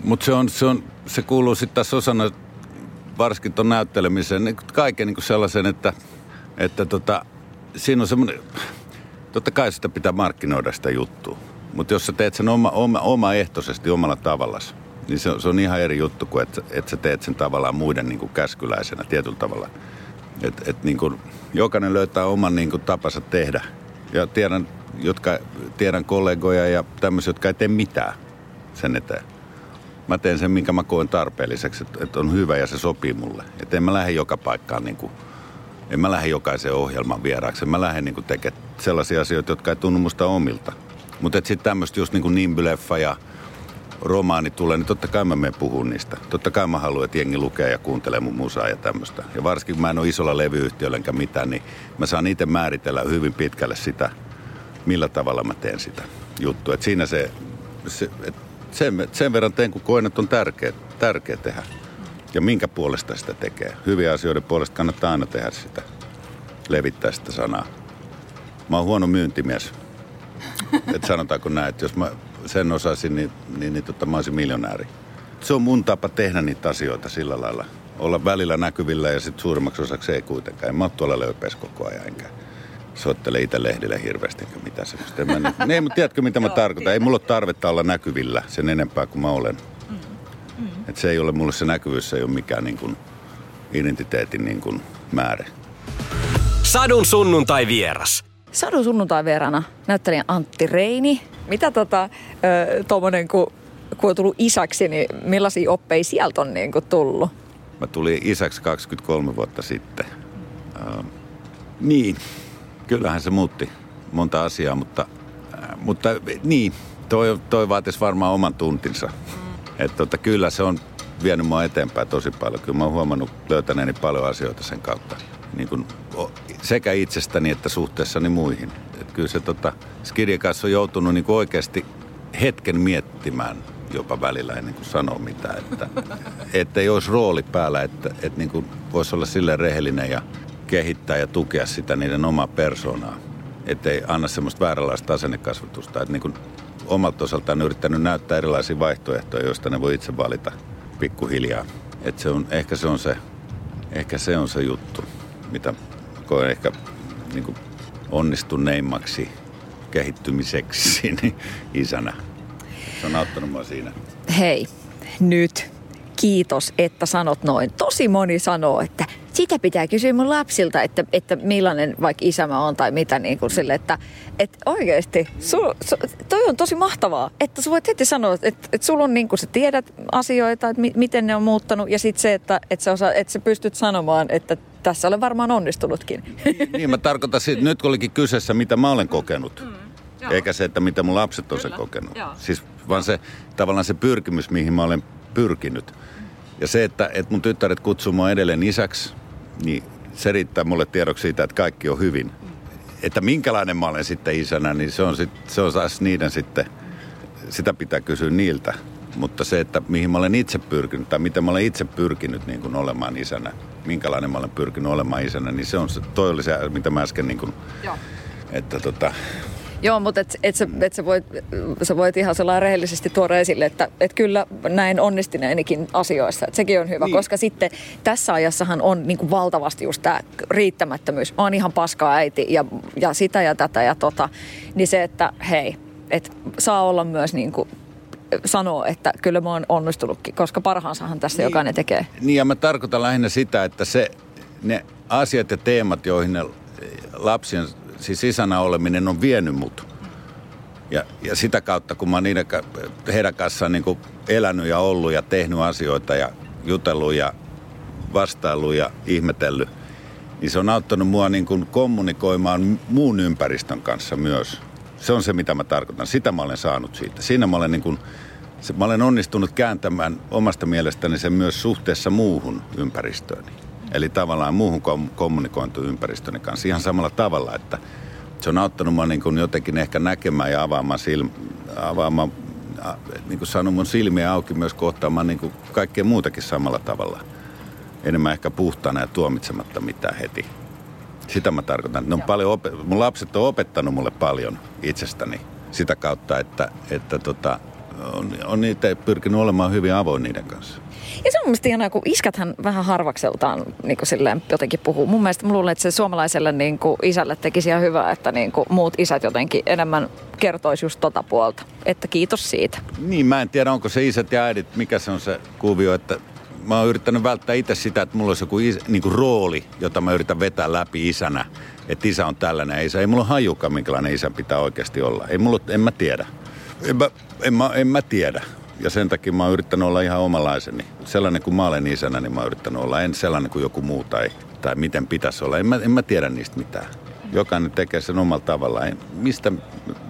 Mutta se, on, se, on, se kuuluu sitten taas osana varsinkin tuon näyttelemiseen, niin kaiken niin sellaisen, että, että tota, siinä on semmoinen, totta kai sitä pitää markkinoida sitä juttua. Mutta jos sä teet sen oma, oma, omaehtoisesti omalla tavallas, niin se, se on ihan eri juttu kuin, että, että sä teet sen tavallaan muiden niin kuin käskyläisenä tietyllä tavalla. Et, et niin kuin, jokainen löytää oman niin kuin, tapansa tehdä. Ja tiedän, jotka, tiedän kollegoja ja tämmöisiä, jotka ei tee mitään sen eteen. Mä teen sen, minkä mä koen tarpeelliseksi, että, että on hyvä ja se sopii mulle. Että en mä lähde joka paikkaan niin kuin, en mä lähde jokaisen ohjelman vieraaksi. Mä lähden niin tekemään sellaisia asioita, jotka ei tunnu musta omilta. Mutta sitten tämmöistä just niin kuin ja romaani tulee, niin totta kai mä menen puhun niistä. Totta kai mä haluan, että jengi lukee ja kuuntelee mun musaa ja tämmöistä. Ja varsinkin kun mä en ole isolla levyyhtiöllä enkä mitään, niin mä saan itse määritellä hyvin pitkälle sitä, millä tavalla mä teen sitä juttua. Et siinä se, se et sen, sen verran teen, kun koen, että on tärkeä, tärkeä tehdä. Ja minkä puolesta sitä tekee. Hyviä asioiden puolesta kannattaa aina tehdä sitä, levittää sitä sanaa. Mä oon huono myyntimies. että sanotaanko näin, että jos mä sen osaisin, niin, niin, niin tota, mä olisin miljonääri. Se on mun tapa tehdä niitä asioita sillä lailla. Olla välillä näkyvillä ja sitten suurimmaksi osaksi ei kuitenkaan. En mä oon tuolla löypeessä koko ajan enkä soittele itse lehdille hirveästi, enkä mitä semmoista. Mä, niin, ei, mutta tiedätkö mitä mä tarkoitan? Ei mulla ole tarvetta olla näkyvillä sen enempää kuin mä olen. Mm. Mm. Et se ei ole mulle se näkyvyys, se ei ole mikään niin kuin identiteetin niin kuin määrä. Sadun sunnuntai vieras. Sadun sunnuntai vierana näyttelijä Antti Reini. Mitä tota, tuommoinen, kun, kun on tullut isäksi, niin millaisia oppeja sieltä on niin kuin tullut? Mä tulin isäksi 23 vuotta sitten. Uh, niin, kyllähän se muutti monta asiaa, mutta, uh, mutta niin, toi, toi vaatisi varmaan oman tuntinsa. Mm. Että tota, kyllä se on vienyt mua eteenpäin tosi paljon. Kyllä mä oon huomannut löytäneeni paljon asioita sen kautta. Niin kuin sekä itsestäni että suhteessani muihin. Et kyllä se tota, Skidin kanssa on joutunut niin oikeasti hetken miettimään jopa välillä ennen kuin sanoo mitään. Että, että ei olisi rooli päällä, että, että niin kuin voisi olla sille rehellinen ja kehittää ja tukea sitä niiden omaa persoonaa. Että ei anna semmoista vääränlaista asennekasvatusta. Että niin kuin omalta osaltaan yrittänyt näyttää erilaisia vaihtoehtoja, joista ne voi itse valita pikkuhiljaa. Että se on, ehkä se on se, ehkä se on se juttu, mitä koen ehkä niin kuin onnistuneimmaksi kehittymiseksi niin isänä. Se on auttanut mua siinä. Hei, nyt kiitos, että sanot noin. Tosi moni sanoo, että sitä pitää kysyä mun lapsilta, että, että millainen vaikka isämä on tai mitä niin kuin sille, että, että oikeasti su, su, toi on tosi mahtavaa, että sä voit heti sanoa, että, että sulla on niin kuin sä tiedät asioita, että mi, miten ne on muuttanut ja sitten se, että, että, sä osa, että sä pystyt sanomaan, että tässä olen varmaan onnistunutkin. Niin, niin mä tarkoitan, että nyt olikin kyseessä, mitä mä olen kokenut. Mm. Eikä se, että mitä mun lapset on Kyllä. se kokenut. Joo. Siis vaan se tavallaan se pyrkimys, mihin mä olen pyrkinyt. Ja se, että, että mun tyttäret kutsuu mua edelleen isäksi, niin se riittää mulle tiedoksi siitä, että kaikki on hyvin. Että minkälainen mä olen sitten isänä, niin se on, sit, se on taas niiden sitten, sitä pitää kysyä niiltä. Mutta se, että mihin mä olen itse pyrkinyt tai miten mä olen itse pyrkinyt niin kuin olemaan isänä, minkälainen mä olen pyrkinyt olemaan isänä, niin se on se, toi oli se, mitä mä äsken niin kuin että tota, Joo, mutta et, et, sä, et sä, voit, sä voit ihan sellainen rehellisesti tuoda esille, että et kyllä näin onnistuneenikin asioissa. Et sekin on hyvä, niin. koska sitten tässä ajassahan on niin kuin valtavasti just tämä riittämättömyys. Mä oon ihan paska äiti ja, ja sitä ja tätä ja tota. Niin se, että hei, et saa olla myös niin kuin sanoo, että kyllä mä oon onnistunutkin, koska parhaansahan tässä niin, jokainen tekee. Niin ja mä tarkoitan lähinnä sitä, että se, ne asiat ja teemat, joihin ne lapsien siis isänä oleminen on vienyt mut. Ja, ja sitä kautta, kun mä oon niiden, heidän kanssaan niin elänyt ja ollut ja tehnyt asioita ja jutellut ja vastaillut ja ihmetellyt, niin se on auttanut mua niin kuin kommunikoimaan muun ympäristön kanssa myös. Se on se, mitä mä tarkoitan. Sitä mä olen saanut siitä. Siinä mä olen, niin kuin, mä olen onnistunut kääntämään omasta mielestäni sen myös suhteessa muuhun ympäristööni. Eli tavallaan muuhun kom- kommunikointiympäristöni kanssa ihan samalla tavalla, että se on auttanut mua niin kuin jotenkin ehkä näkemään ja avaamaan, silm- avaamaan niin kuin saanut mun silmiä auki myös kohtaamaan niin kuin kaikkea muutakin samalla tavalla. Enemmän ehkä puhtaana ja tuomitsematta mitään heti. Sitä mä tarkoitan. Ne on paljon op- mun lapset on opettanut mulle paljon itsestäni sitä kautta, että, että tota, on, on niitä pyrkinyt olemaan hyvin avoin niiden kanssa. Ja se on mielestäni ihanaa, kun iskathan vähän harvakseltaan niin kuin silleen jotenkin puhuu. Mun mielestä mä luulen, että se suomalaiselle niin kuin isälle tekisi ihan hyvää, että niin kuin muut isät jotenkin enemmän kertoisi just tota puolta. Että kiitos siitä. Niin, mä en tiedä, onko se isät ja äidit, mikä se on se kuvio, että mä oon yrittänyt välttää itse sitä, että mulla olisi joku is, niin kuin rooli, jota mä yritän vetää läpi isänä. Että isä on tällainen isä. Ei mulla hajukaan, minkälainen isä pitää oikeasti olla. Ei mulla, en mä tiedä. En mä, en mä, en mä tiedä ja sen takia mä oon yrittänyt olla ihan omalaiseni. Sellainen kuin mä olen isänä, niin mä oon yrittänyt olla. En sellainen kuin joku muu tai, tai miten pitäisi olla. En mä, en mä tiedä niistä mitään. Jokainen tekee sen omalla tavallaan. Mistä,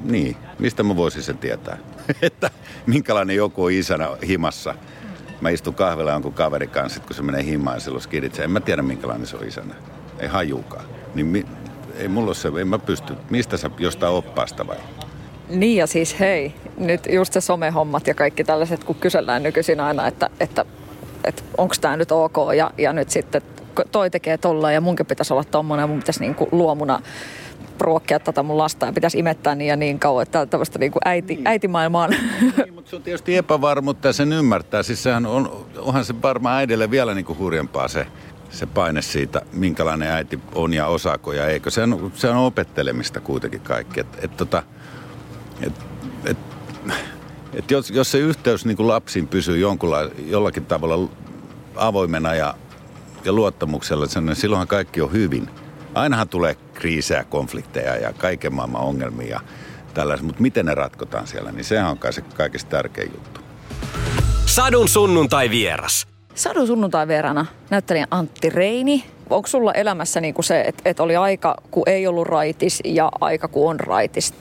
niin, mistä mä voisin sen tietää? että minkälainen joku on isänä himassa. Mä istun kahvella jonkun kaverin kanssa, kun se menee himaan silloin skiditsee. En mä tiedä, minkälainen se on isänä. Ei hajuukaan. Niin mi, ei mulla se, en mä pysty. Mistä sä jostain oppaasta vai? Niin ja siis hei, nyt just se somehommat ja kaikki tällaiset, kun kysellään nykyisin aina, että, että, että onko tämä nyt ok ja, ja nyt sitten toi tekee tolla ja munkin pitäisi olla tommonen ja mun pitäisi niin kuin luomuna ruokkia tätä mun lasta ja pitäisi imettää niin ja niin kauan, että tällaista niin kuin äiti, niin. äitimaailmaan. Niin, mutta se on tietysti epävarmuutta ja sen ymmärtää. Siis sehän on, onhan se varmaan äidille vielä niin kuin hurjempaa se, se paine siitä, minkälainen äiti on ja osaako ja eikö. Se on, se on opettelemista kuitenkin kaikki. Et, et tota, et, et, et jos, jos se yhteys niin kuin lapsiin pysyy jollakin tavalla avoimena ja, ja luottamuksella, niin silloinhan kaikki on hyvin. Ainahan tulee kriisejä, konflikteja ja kaiken maailman ongelmia ja tällaisia, mutta miten ne ratkotaan siellä, niin sehän on kai se kaikista tärkein juttu. Sadun sunnuntai vieras. Sadun sunnuntai vierana näyttelijä Antti Reini. Onko sulla elämässä niin kuin se, että, että oli aika, kun ei ollut raitis ja aika, kun on raitis?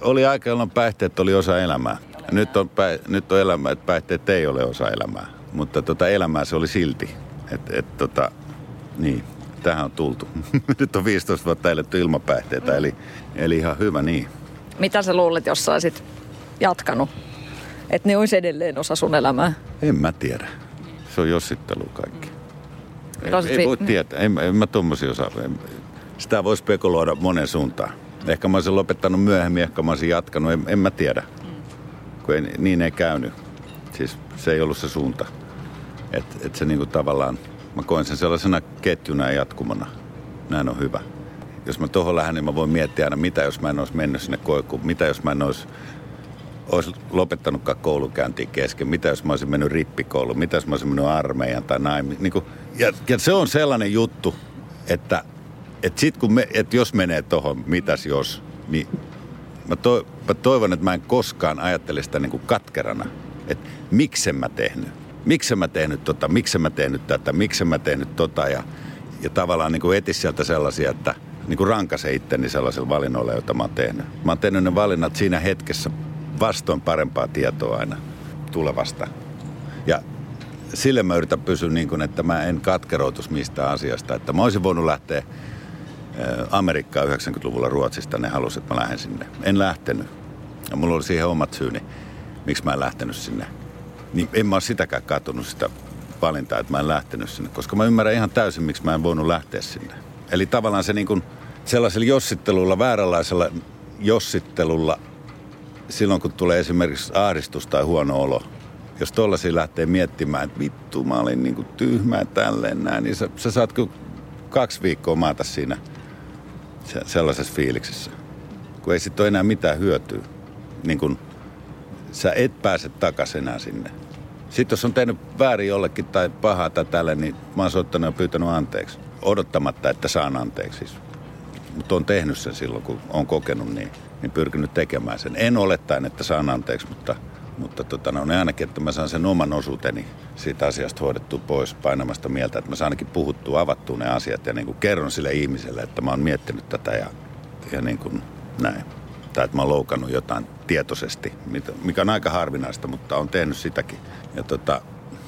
Oli aika, jolloin päihteet oli osa elämää. Nyt on, pä, nyt on elämä, että päihteet ei ole osa elämää. Mutta tota elämää se oli silti. Et, et, tota, niin, tähän on tultu. nyt on 15 vuotta eletty ilman päihteitä, eli, eli ihan hyvä niin. Mitä sä luulet, jos sä olisit jatkanut? Että ne olisi edelleen osa sun elämää? En mä tiedä. Se on jossittelu kaikki. Ei, ei voi tietää. En, en mä tommosia osaa. Sitä voi spekuloida monen suuntaan. Ehkä mä olisin lopettanut myöhemmin, ehkä mä olisin jatkanut, en, en mä tiedä. Kun ei, niin ei käynyt. Siis se ei ollut se suunta. Että et se niinku tavallaan, mä koen sen sellaisena ketjuna ja jatkumona. Näin on hyvä. Jos mä tuohon lähden, niin mä voin miettiä aina, mitä jos mä en olisi mennyt sinne koikuun. Mitä jos mä en olisi, olisi lopettanutkaan koulukäyntiin kesken. Mitä jos mä olisin mennyt rippikouluun. Mitä jos mä olisin mennyt armeijan tai näin. Niin kuin, ja, ja se on sellainen juttu, että et sit kun me, et jos menee tuohon, mitäs jos, niin mä, to, mä toivon, että mä en koskaan ajattele sitä niin kuin katkerana. Että miksen mä tehnyt, miksen mä tehnyt tota, miksen mä tehnyt tätä, miksen mä tehnyt tota ja, ja tavallaan niin kuin etis sieltä sellaisia, että niin kuin rankase itteni sellaisella valinnoilla, joita mä oon tehnyt. Mä oon tehnyt ne valinnat siinä hetkessä vastoin parempaa tietoa aina tulevasta. Ja sille mä yritän pysyä niin kuin, että mä en katkeroitus mistään asiasta. Että mä olisin voinut lähteä Amerikkaa 90-luvulla Ruotsista, ne halusivat, että mä lähden sinne. En lähtenyt. Ja mulla oli siihen omat syyni, miksi mä en lähtenyt sinne. Niin en mä ole sitäkään katunut sitä valintaa, että mä en lähtenyt sinne, koska mä ymmärrän ihan täysin, miksi mä en voinut lähteä sinne. Eli tavallaan se niin kuin sellaisella jossittelulla, vääränlaisella jossittelulla, silloin kun tulee esimerkiksi ahdistus tai huono olo, jos tollaisia lähtee miettimään, että vittu mä olin niin kuin tyhmää tälleen näin, niin sä, sä saat kaksi viikkoa maata siinä sellaisessa fiiliksessä. Kun ei sitten ole enää mitään hyötyä. Niin kun sä et pääse takaisin enää sinne. Sitten jos on tehnyt väärin jollekin tai pahaa tai tälle, niin mä oon soittanut ja pyytänyt anteeksi. Odottamatta, että saan anteeksi. Siis. Mutta on tehnyt sen silloin, kun on kokenut niin, niin pyrkinyt tekemään sen. En olettaen, että saan anteeksi, mutta, mutta tota, no, ainakin, että mä saan sen oman osuuteni siitä asiasta hoidettua pois painamasta mieltä, että mä saan ainakin puhuttua, avattua ne asiat ja niin kuin kerron sille ihmiselle, että mä oon miettinyt tätä ja, ja niin kuin näin. Tai että mä oon loukannut jotain tietoisesti, mikä on aika harvinaista, mutta on tehnyt sitäkin. Ja tota,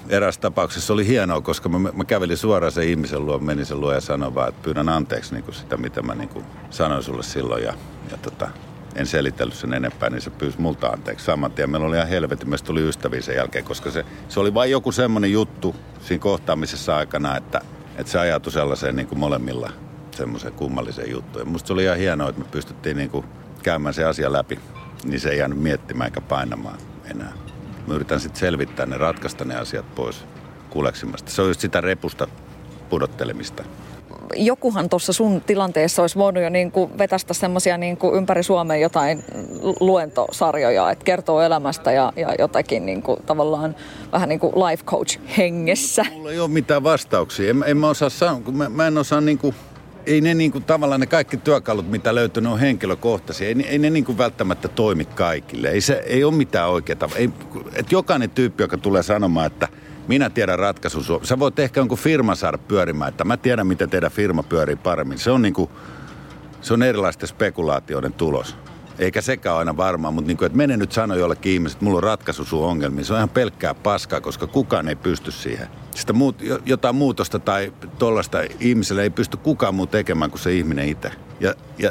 erässä tapauksessa oli hienoa, koska mä, mä kävelin suoraan sen ihmisen luo, menin sen luo ja sanoin vaan, että pyydän anteeksi niin kuin sitä, mitä mä niin kuin sanoin sulle silloin. Ja, ja tota, en selitellyt sen enempää, niin se pyysi multa anteeksi saman tien. Meillä oli ihan helvetin, meistä tuli ystäviä sen jälkeen, koska se, se oli vain joku semmoinen juttu siinä kohtaamisessa aikana, että, että se ajatui sellaiseen niin kuin molemmilla semmoiseen kummalliseen juttuun. musta se oli ihan hienoa, että me pystyttiin niin kuin käymään se asia läpi, niin se ei jäänyt miettimään eikä painamaan enää. Mä yritän sitten selvittää ne, ratkaista ne asiat pois kuleksimasta. Se on just sitä repusta pudottelemista jokuhan tuossa sun tilanteessa olisi voinut jo niin kuin vetästä semmoisia niin ympäri Suomen jotain luentosarjoja, että kertoo elämästä ja, ja jotakin niin kuin tavallaan vähän niin kuin life coach hengessä. Mulla ei ole mitään vastauksia. En, en mä, osaa sanoa, kun mä, mä en osaa niin kuin ei ne niin kuin, tavallaan ne kaikki työkalut, mitä löytyy, ne on henkilökohtaisia. Ei, ei ne niin kuin välttämättä toimi kaikille. Ei, se, ei ole mitään oikeaa. Ei, että jokainen tyyppi, joka tulee sanomaan, että minä tiedän ratkaisun. Sä voit ehkä jonkun firman saada pyörimään, että mä tiedän, miten teidän firma pyörii paremmin. Se on, niin kuin, se on erilaisten spekulaatioiden tulos. Eikä sekään aina varmaan, mutta niin kuin, että mene nyt sano jollekin ihmiset, että mulla on ratkaisu sun ongelmiin. Se on ihan pelkkää paskaa, koska kukaan ei pysty siihen. Sitä muut, jotain muutosta tai tuollaista ihmiselle ei pysty kukaan muu tekemään kuin se ihminen itse. Ja, ja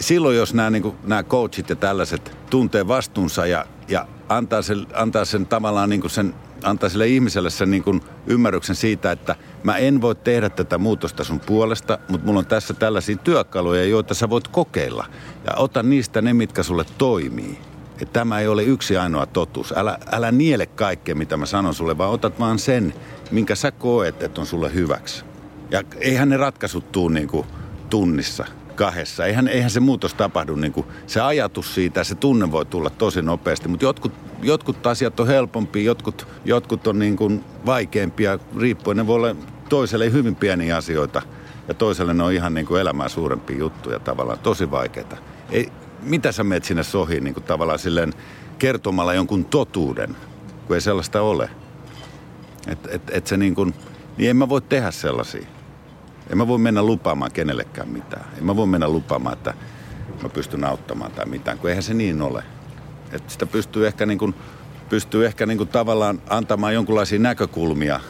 silloin, jos nämä, niin kuin, nämä coachit ja tällaiset tuntee vastuunsa ja, ja antaa, sen, antaa sen tavallaan niin sen antaa sille ihmiselle sen niin kuin ymmärryksen siitä, että mä en voi tehdä tätä muutosta sun puolesta, mutta mulla on tässä tällaisia työkaluja, joita sä voit kokeilla. Ja ota niistä ne, mitkä sulle toimii. Että tämä ei ole yksi ainoa totuus. Älä, älä niele kaikkea, mitä mä sanon sulle, vaan otat vaan sen, minkä sä koet, että on sulle hyväksi. Ja eihän ne ratkaisut tuu niin kuin tunnissa kahdessa. Eihän, eihän se muutos tapahdu, niin kuin, se ajatus siitä, se tunne voi tulla tosi nopeasti, mutta jotkut, jotkut asiat on helpompia, jotkut, jotkut on niin kuin vaikeampia, riippuen, ne voi olla toiselle hyvin pieniä asioita ja toiselle ne on ihan niin kuin elämää suurempia juttuja tavallaan, tosi vaikeita. Ei, mitä sä meet sinne sohiin niin kuin tavallaan silleen kertomalla jonkun totuuden, kun ei sellaista ole. Että et, et se niin kuin, niin en mä voi tehdä sellaisia. En mä voi mennä lupaamaan kenellekään mitään. En mä voi mennä lupaamaan, että mä pystyn auttamaan tai mitään, kun eihän se niin ole. Että sitä pystyy ehkä, niin kuin, pystyy ehkä niin kuin tavallaan antamaan jonkinlaisia näkökulmia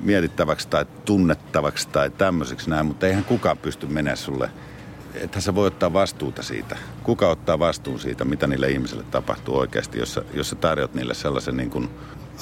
mietittäväksi tai tunnettavaksi tai tämmöiseksi näin, mutta eihän kukaan pysty menemään sulle. Että sä voi ottaa vastuuta siitä. Kuka ottaa vastuun siitä, mitä niille ihmisille tapahtuu oikeasti, jos sä, jos sä tarjot niille sellaisen niin kuin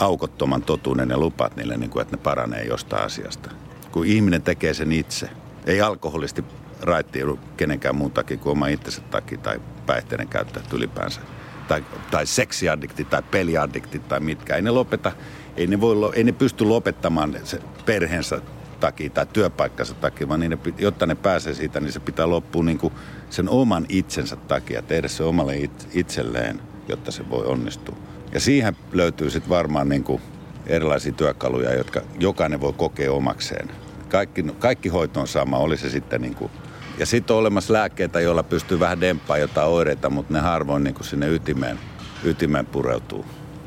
aukottoman totuuden ja lupaat niille, niin kuin, että ne paranee jostain asiasta kun ihminen tekee sen itse. Ei alkoholisti raittiudu kenenkään muun takia kuin oma itsensä takia tai päihteiden käyttäjät ylipäänsä. Tai, tai seksiaddikti tai peliaddikti tai mitkä. Ei ne lopeta, ei ne, voi, ei ne pysty lopettamaan se perheensä takia tai työpaikkansa takia, vaan ne, jotta ne pääsee siitä, niin se pitää loppua niin kuin sen oman itsensä takia, tehdä se omalle itselleen, jotta se voi onnistua. Ja siihen löytyy sitten varmaan niin kuin erilaisia työkaluja, jotka jokainen voi kokea omakseen. Kaikki, kaikki hoito on sama, oli se sitten niin kuin ja sitten on olemassa lääkkeitä, joilla pystyy vähän demppaa jotain oireita, mutta ne harvoin niin kuin sinne ytimeen, ytimeen pureutuu.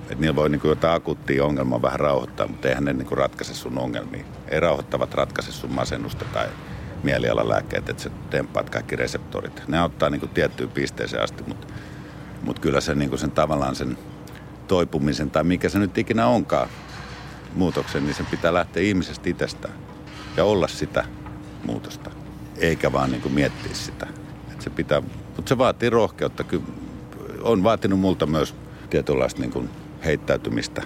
Et niillä voi niin kuin jotain akuuttia ongelmaa vähän rauhoittaa, mutta eihän ne niin kuin ratkaise sun ongelmia. Ei rauhoittavat ratkaise sun masennusta tai mielialalääkkeet, että sä demppaat kaikki reseptorit. Ne auttaa niin kuin tiettyyn pisteeseen asti, mutta, mutta kyllä se, niin kuin sen tavallaan sen toipumisen tai mikä se nyt ikinä onkaan, muutoksen, niin sen pitää lähteä ihmisestä itsestään ja olla sitä muutosta, eikä vaan niin kuin miettiä sitä. Et se pitää, mutta se vaatii rohkeutta. Kyllä on vaatinut multa myös tietynlaista niin kuin heittäytymistä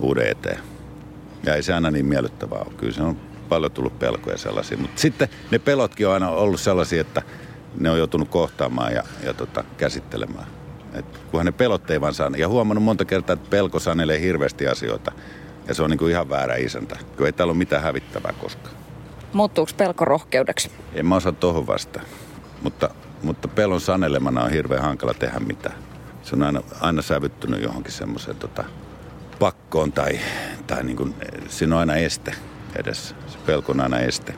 uuden eteen. Ja ei se aina niin miellyttävää ole. Kyllä se on paljon tullut pelkoja sellaisia. Mutta sitten ne pelotkin on aina ollut sellaisia, että ne on joutunut kohtaamaan ja, ja tota, käsittelemään. Et kunhan ne pelot ei vaan saa. Ja huomannut monta kertaa, että pelko sanelee hirveästi asioita. Ja se on niin kuin ihan väärä isäntä, kun ei täällä ole mitään hävittävää koskaan. Muuttuuko pelko rohkeudeksi? En mä osaa tuohon vastaan. Mutta, mutta pelon sanelemana on hirveän hankala tehdä mitään. Se on aina, aina sävyttynyt johonkin semmoiseen tota, pakkoon tai, tai niin kuin, siinä on aina este edessä. Se pelko on aina este.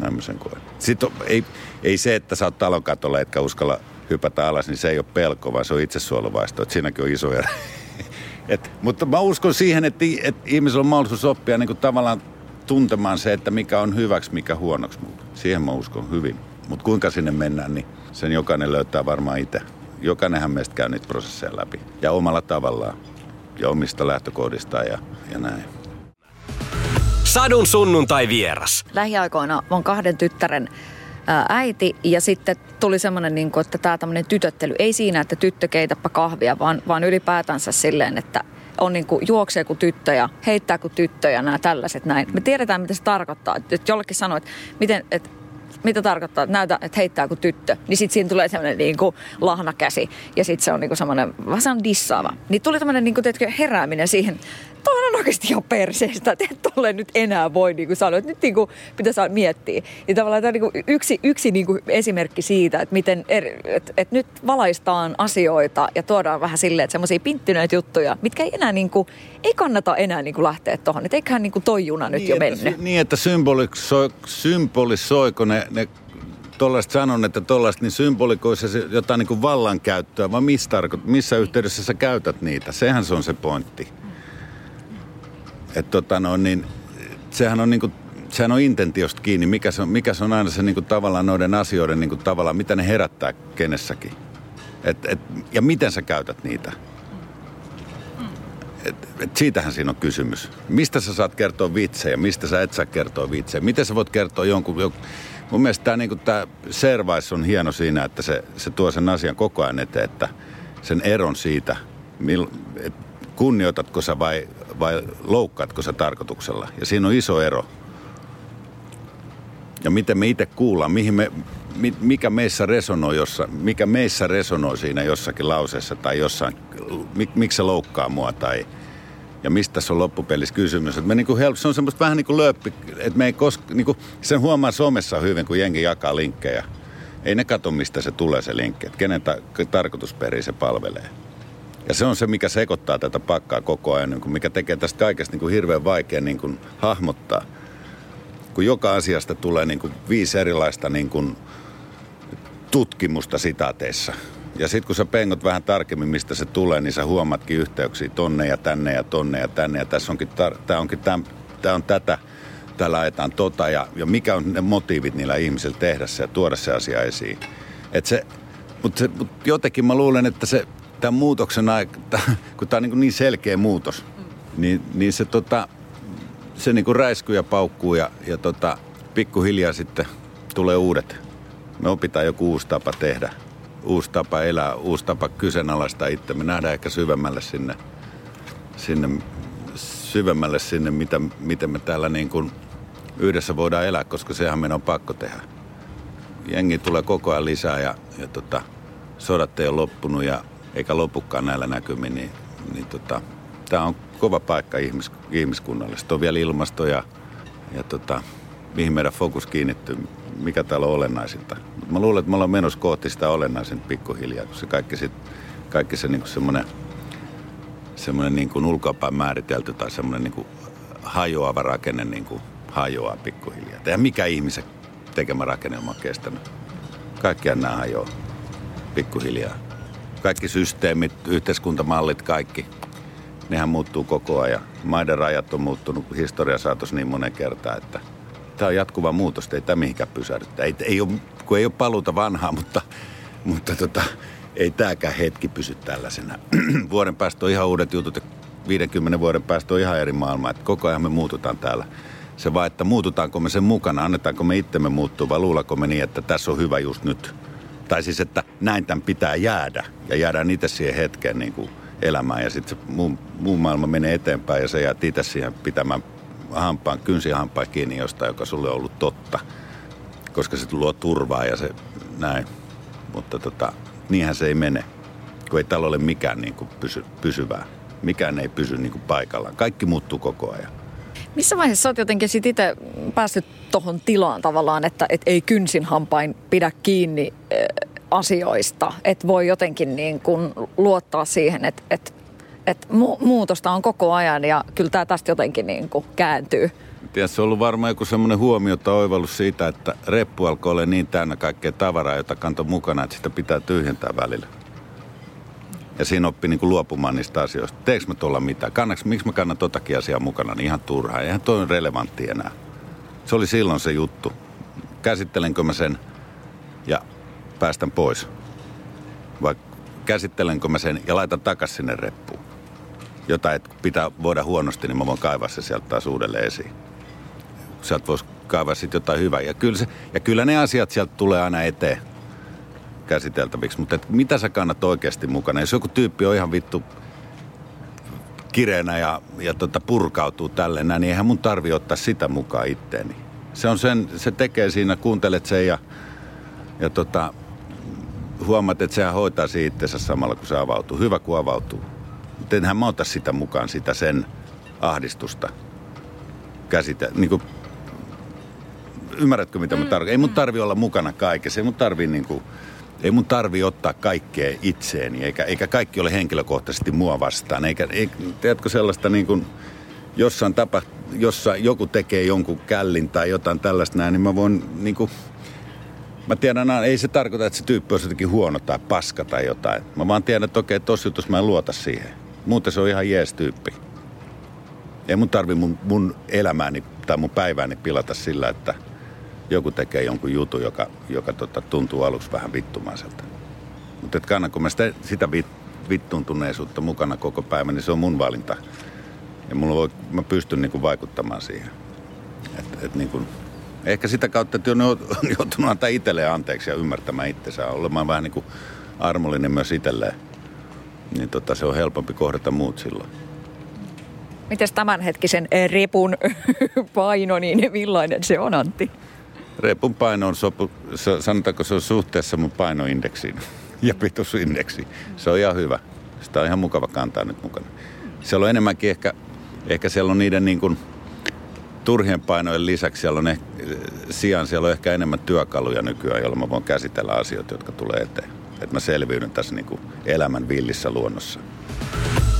Näin mä sen koen. Sitten on, ei, ei se, että sä oot talon katolla, etkä uskalla hypätä alas, niin se ei ole pelko, vaan se on itsesuojeluvaisto. Että siinäkin on iso ero. Et, mutta mä uskon siihen, että, että ihmisellä on mahdollisuus oppia niin kuin tavallaan tuntemaan se, että mikä on hyväksi, mikä huonoksi. Siihen mä uskon hyvin. Mutta kuinka sinne mennään, niin sen jokainen löytää varmaan itse. Jokainenhan meistä käy niitä prosesseja läpi. Ja omalla tavallaan. Ja omista lähtökohdistaan ja, ja näin. Sadun sunnuntai vieras. Lähiaikoina on kahden tyttären äiti ja sitten tuli semmoinen, niin kuin, että tämä tämmöinen tytöttely, ei siinä, että tyttö keitäpä kahvia, vaan, vaan ylipäätänsä silleen, että on niin kuin, juoksee kuin tyttö ja heittää kuin tyttö ja nämä tällaiset näin. Me tiedetään, mitä se tarkoittaa. Että jollekin sanoo, että, miten, että mitä tarkoittaa, että näytä, että heittää kuin tyttö. Niin sitten siinä tulee semmoinen niin kuin lahnakäsi ja sitten se on niin kuin semmoinen vähän dissaava. Niin tuli tämmöinen niin kuin, teetkö, herääminen siihen, toi on oikeasti ihan perseestä, että et tolle nyt enää voi niin kuin sanoa, että nyt niin kuin pitäisi miettiä. Ja tavallaan tämä on niin yksi, yksi niin kuin esimerkki siitä, että miten eri, että, että nyt valaistaan asioita ja tuodaan vähän silleen, että semmoisia pinttyneitä juttuja, mitkä ei enää niin kuin, ei kannata enää niin kuin lähteä tuohon. Että eiköhän niin kuin toi juna nyt niin, jo että, mennyt. Niin, että symbolisoi, symbolisoiko ne, ne tuollaista sanon, että tuollaista, niin symbolikoi se jotain niin kuin vallankäyttöä, vai missä, tarkoit, missä yhteydessä sä käytät niitä? Sehän se on se pointti. Että tota no, niin, sehän on niin kuin, sehän on intentiosta kiinni, mikä se on, mikä se on aina se niin kuin, tavallaan noiden asioiden niin kuin, tavallaan, mitä ne herättää kenessäkin. Et, et, ja miten sä käytät niitä. Et, et siitähän siinä on kysymys. Mistä sä saat kertoa vitsejä, mistä sä et saa kertoa vitsejä. Miten sä voit kertoa jonkun... jonkun mun mielestä tämä niin Servais on hieno siinä, että se, se tuo sen asian koko ajan eteen, että sen eron siitä, mil, et kunnioitatko sä vai, vai loukkaatko sä tarkoituksella. Ja siinä on iso ero. Ja miten me itse kuullaan, mihin me, mikä meissä resonoi, jossa, mikä meissä resonoi siinä jossakin lauseessa tai jossain, mik, miksi se loukkaa mua tai ja mistä se on loppupelissä kysymys. Me niinku help, se on semmoista vähän niin kuin lööppi, että me ei koska, niinku, sen huomaa somessa hyvin, kun jengi jakaa linkkejä. Ei ne katso, mistä se tulee se linkki, että kenen ta- tarkoitusperi se palvelee. Ja se on se, mikä sekoittaa tätä pakkaa koko ajan, niin kuin mikä tekee tästä kaikesta niin kuin hirveän vaikea niin kuin hahmottaa. Kun joka asiasta tulee niin kuin viisi erilaista niin kuin tutkimusta sitaateissa. Ja sitten kun sä pengot vähän tarkemmin, mistä se tulee, niin sä huomaatkin yhteyksiä tonne ja tänne ja tonne ja tänne. Ja tässä onkin, tar- tää onkin täm, tää on tätä, täällä ajetaan tota. Ja, ja mikä on ne motiivit niillä ihmisillä tehdä se ja tuoda se asia esiin. Et se, mutta mut jotenkin mä luulen, että se tämän muutoksen aikana, kun tämä on niin, niin selkeä muutos, niin, niin se, tota, se niin kuin räiskyy ja paukkuu ja, ja tota, pikkuhiljaa sitten tulee uudet. Me opitaan joku uusi tapa tehdä, uusi tapa elää, uusi tapa kyseenalaista itse. Me nähdään ehkä syvemmälle sinne, sinne syvemmälle sinne, mitä, miten me täällä niin kuin yhdessä voidaan elää, koska sehän meidän on pakko tehdä. Jengi tulee koko ajan lisää ja, ja tota, sodat ei ole loppunut ja eikä lopukaan näillä näkymin, niin, niin tota, tämä on kova paikka ihmis, ihmiskunnalle. Sitten on vielä ilmasto ja, ja tota, mihin meidän fokus kiinnittyy, mikä täällä on olennaisinta. Mut mä luulen, että me ollaan menossa kohti sitä olennaisinta pikkuhiljaa, kun se kaikki, sit, kaikki se niin semmoinen semmoinen niin kuin ulkoapäin määritelty tai semmoinen niin kuin hajoava rakenne niin kuin hajoaa pikkuhiljaa. Ja mikä ihmisen tekemä rakennelma on kestänyt. Kaikkiaan nämä hajoaa pikkuhiljaa kaikki systeemit, yhteiskuntamallit, kaikki, nehän muuttuu koko ajan. Maiden rajat on muuttunut historia saatossa niin monen kertaa, että tämä on jatkuva muutos, ei tämä mihinkään pysähdyttä. Ei, ei ole, kun ei ole paluuta vanhaa, mutta, mutta tota, ei tämäkään hetki pysy tällaisena. vuoden päästä on ihan uudet jutut ja 50 vuoden päästä on ihan eri maailma, että koko ajan me muututaan täällä. Se vaan, että muututaanko me sen mukana, annetaanko me itsemme muuttua vai luulako me niin, että tässä on hyvä just nyt – tai siis, että näin tämän pitää jäädä ja jäädään itse siihen hetkeen niin kuin elämään ja sitten muu, muu maailma menee eteenpäin ja se jää itse siihen pitämään hampaan, kynsihampaan kiinni jostain, joka sulle on ollut totta. Koska se luo turvaa ja se näin. Mutta tota, niinhän se ei mene, kun ei täällä ole mikään niin kuin pysy, pysyvää. Mikään ei pysy niin kuin paikallaan. Kaikki muuttuu koko ajan. Missä vaiheessa olet jotenkin sit itse päässyt tuohon tilaan tavallaan, että et ei kynsin hampain pidä kiinni asioista, että voi jotenkin niin kuin luottaa siihen, että et, et mu- muutosta on koko ajan ja kyllä tämä tästä jotenkin niin kuin kääntyy. Tiedätkö, on ollut varmaan joku semmoinen huomio tai oivallus siitä, että reppu alkoi olla niin täynnä kaikkea tavaraa, jota kantoi mukana, että sitä pitää tyhjentää välillä. Ja siinä oppi niin kuin luopumaan niistä asioista. Teekö mä tuolla mitään? Kannaks, miksi mä kannan totakin asiaa mukana? Niin ihan turhaa. Eihän toi on relevantti enää. Se oli silloin se juttu. Käsittelenkö mä sen ja päästän pois? Vai käsittelenkö mä sen ja laitan takas sinne reppuun? Jota et pitää voida huonosti, niin mä voin kaivaa se sieltä taas uudelleen esiin. Sieltä voisi kaivaa sitten jotain hyvää. Ja kyllä, se, ja kyllä ne asiat sieltä tulee aina eteen käsiteltäviksi, mutta et mitä sä kannat oikeasti mukana? Jos joku tyyppi on ihan vittu kireenä ja, ja tota purkautuu tälleen niin eihän mun tarvi ottaa sitä mukaan itteeni. Se, on sen, se tekee siinä, kuuntelet sen ja, ja tota, huomaat, että sehän hoitaa siitä itsensä samalla, kun se avautuu. Hyvä, kun avautuu. Mutta enhän mä ota sitä mukaan, sitä sen ahdistusta käsitä. Niin kuin, ymmärrätkö, mitä mä tarkoitan? Ei mun tarvi olla mukana kaikessa. Ei mun tarvi niin kuin, ei mun tarvi ottaa kaikkea itseeni, eikä, eikä kaikki ole henkilökohtaisesti mua vastaan. Eikä, ei, tiedätkö sellaista niin kuin, jossain tapa, jossa joku tekee jonkun källin tai jotain tällaista näin, niin mä voin niin kuin, Mä tiedän, ei se tarkoita, että se tyyppi on jotenkin huono tai paska tai jotain. Mä vaan tiedän, että okei, tossa jutussa mä en luota siihen. Muuten se on ihan jees tyyppi. Ei mun tarvi mun, mun elämääni tai mun päivääni pilata sillä, että joku tekee jonkun jutun, joka, joka tota, tuntuu aluksi vähän vittumaiselta. Mutta kannanko mä sitä, sitä vit, vittuuntuneisuutta mukana koko päivän, niin se on mun valinta. Ja mulla voi, mä pystyn niinku vaikuttamaan siihen. Et, et niinku, ehkä sitä kautta, että on joutunut antaa itselleen anteeksi ja ymmärtämään itsensä, olemaan vähän niin kuin armollinen myös itselleen. Niin tota, se on helpompi kohdata muut silloin. Miten tämänhetkisen repun paino, niin millainen se on Antti? Repun paino on, sopu, sanotaanko se on suhteessa mun painoindeksiin ja pituusindeksi. Se on ihan hyvä. Sitä on ihan mukava kantaa nyt mukana. Siellä on enemmänkin ehkä, ehkä siellä on niiden niin kuin turhien painojen lisäksi siellä on ehkä, sijaan siellä on ehkä enemmän työkaluja nykyään, joilla mä voin käsitellä asioita, jotka tulee eteen. Että mä selviydyn tässä niin kuin elämän villissä luonnossa.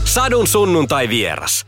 Sadun sunnuntai vieras.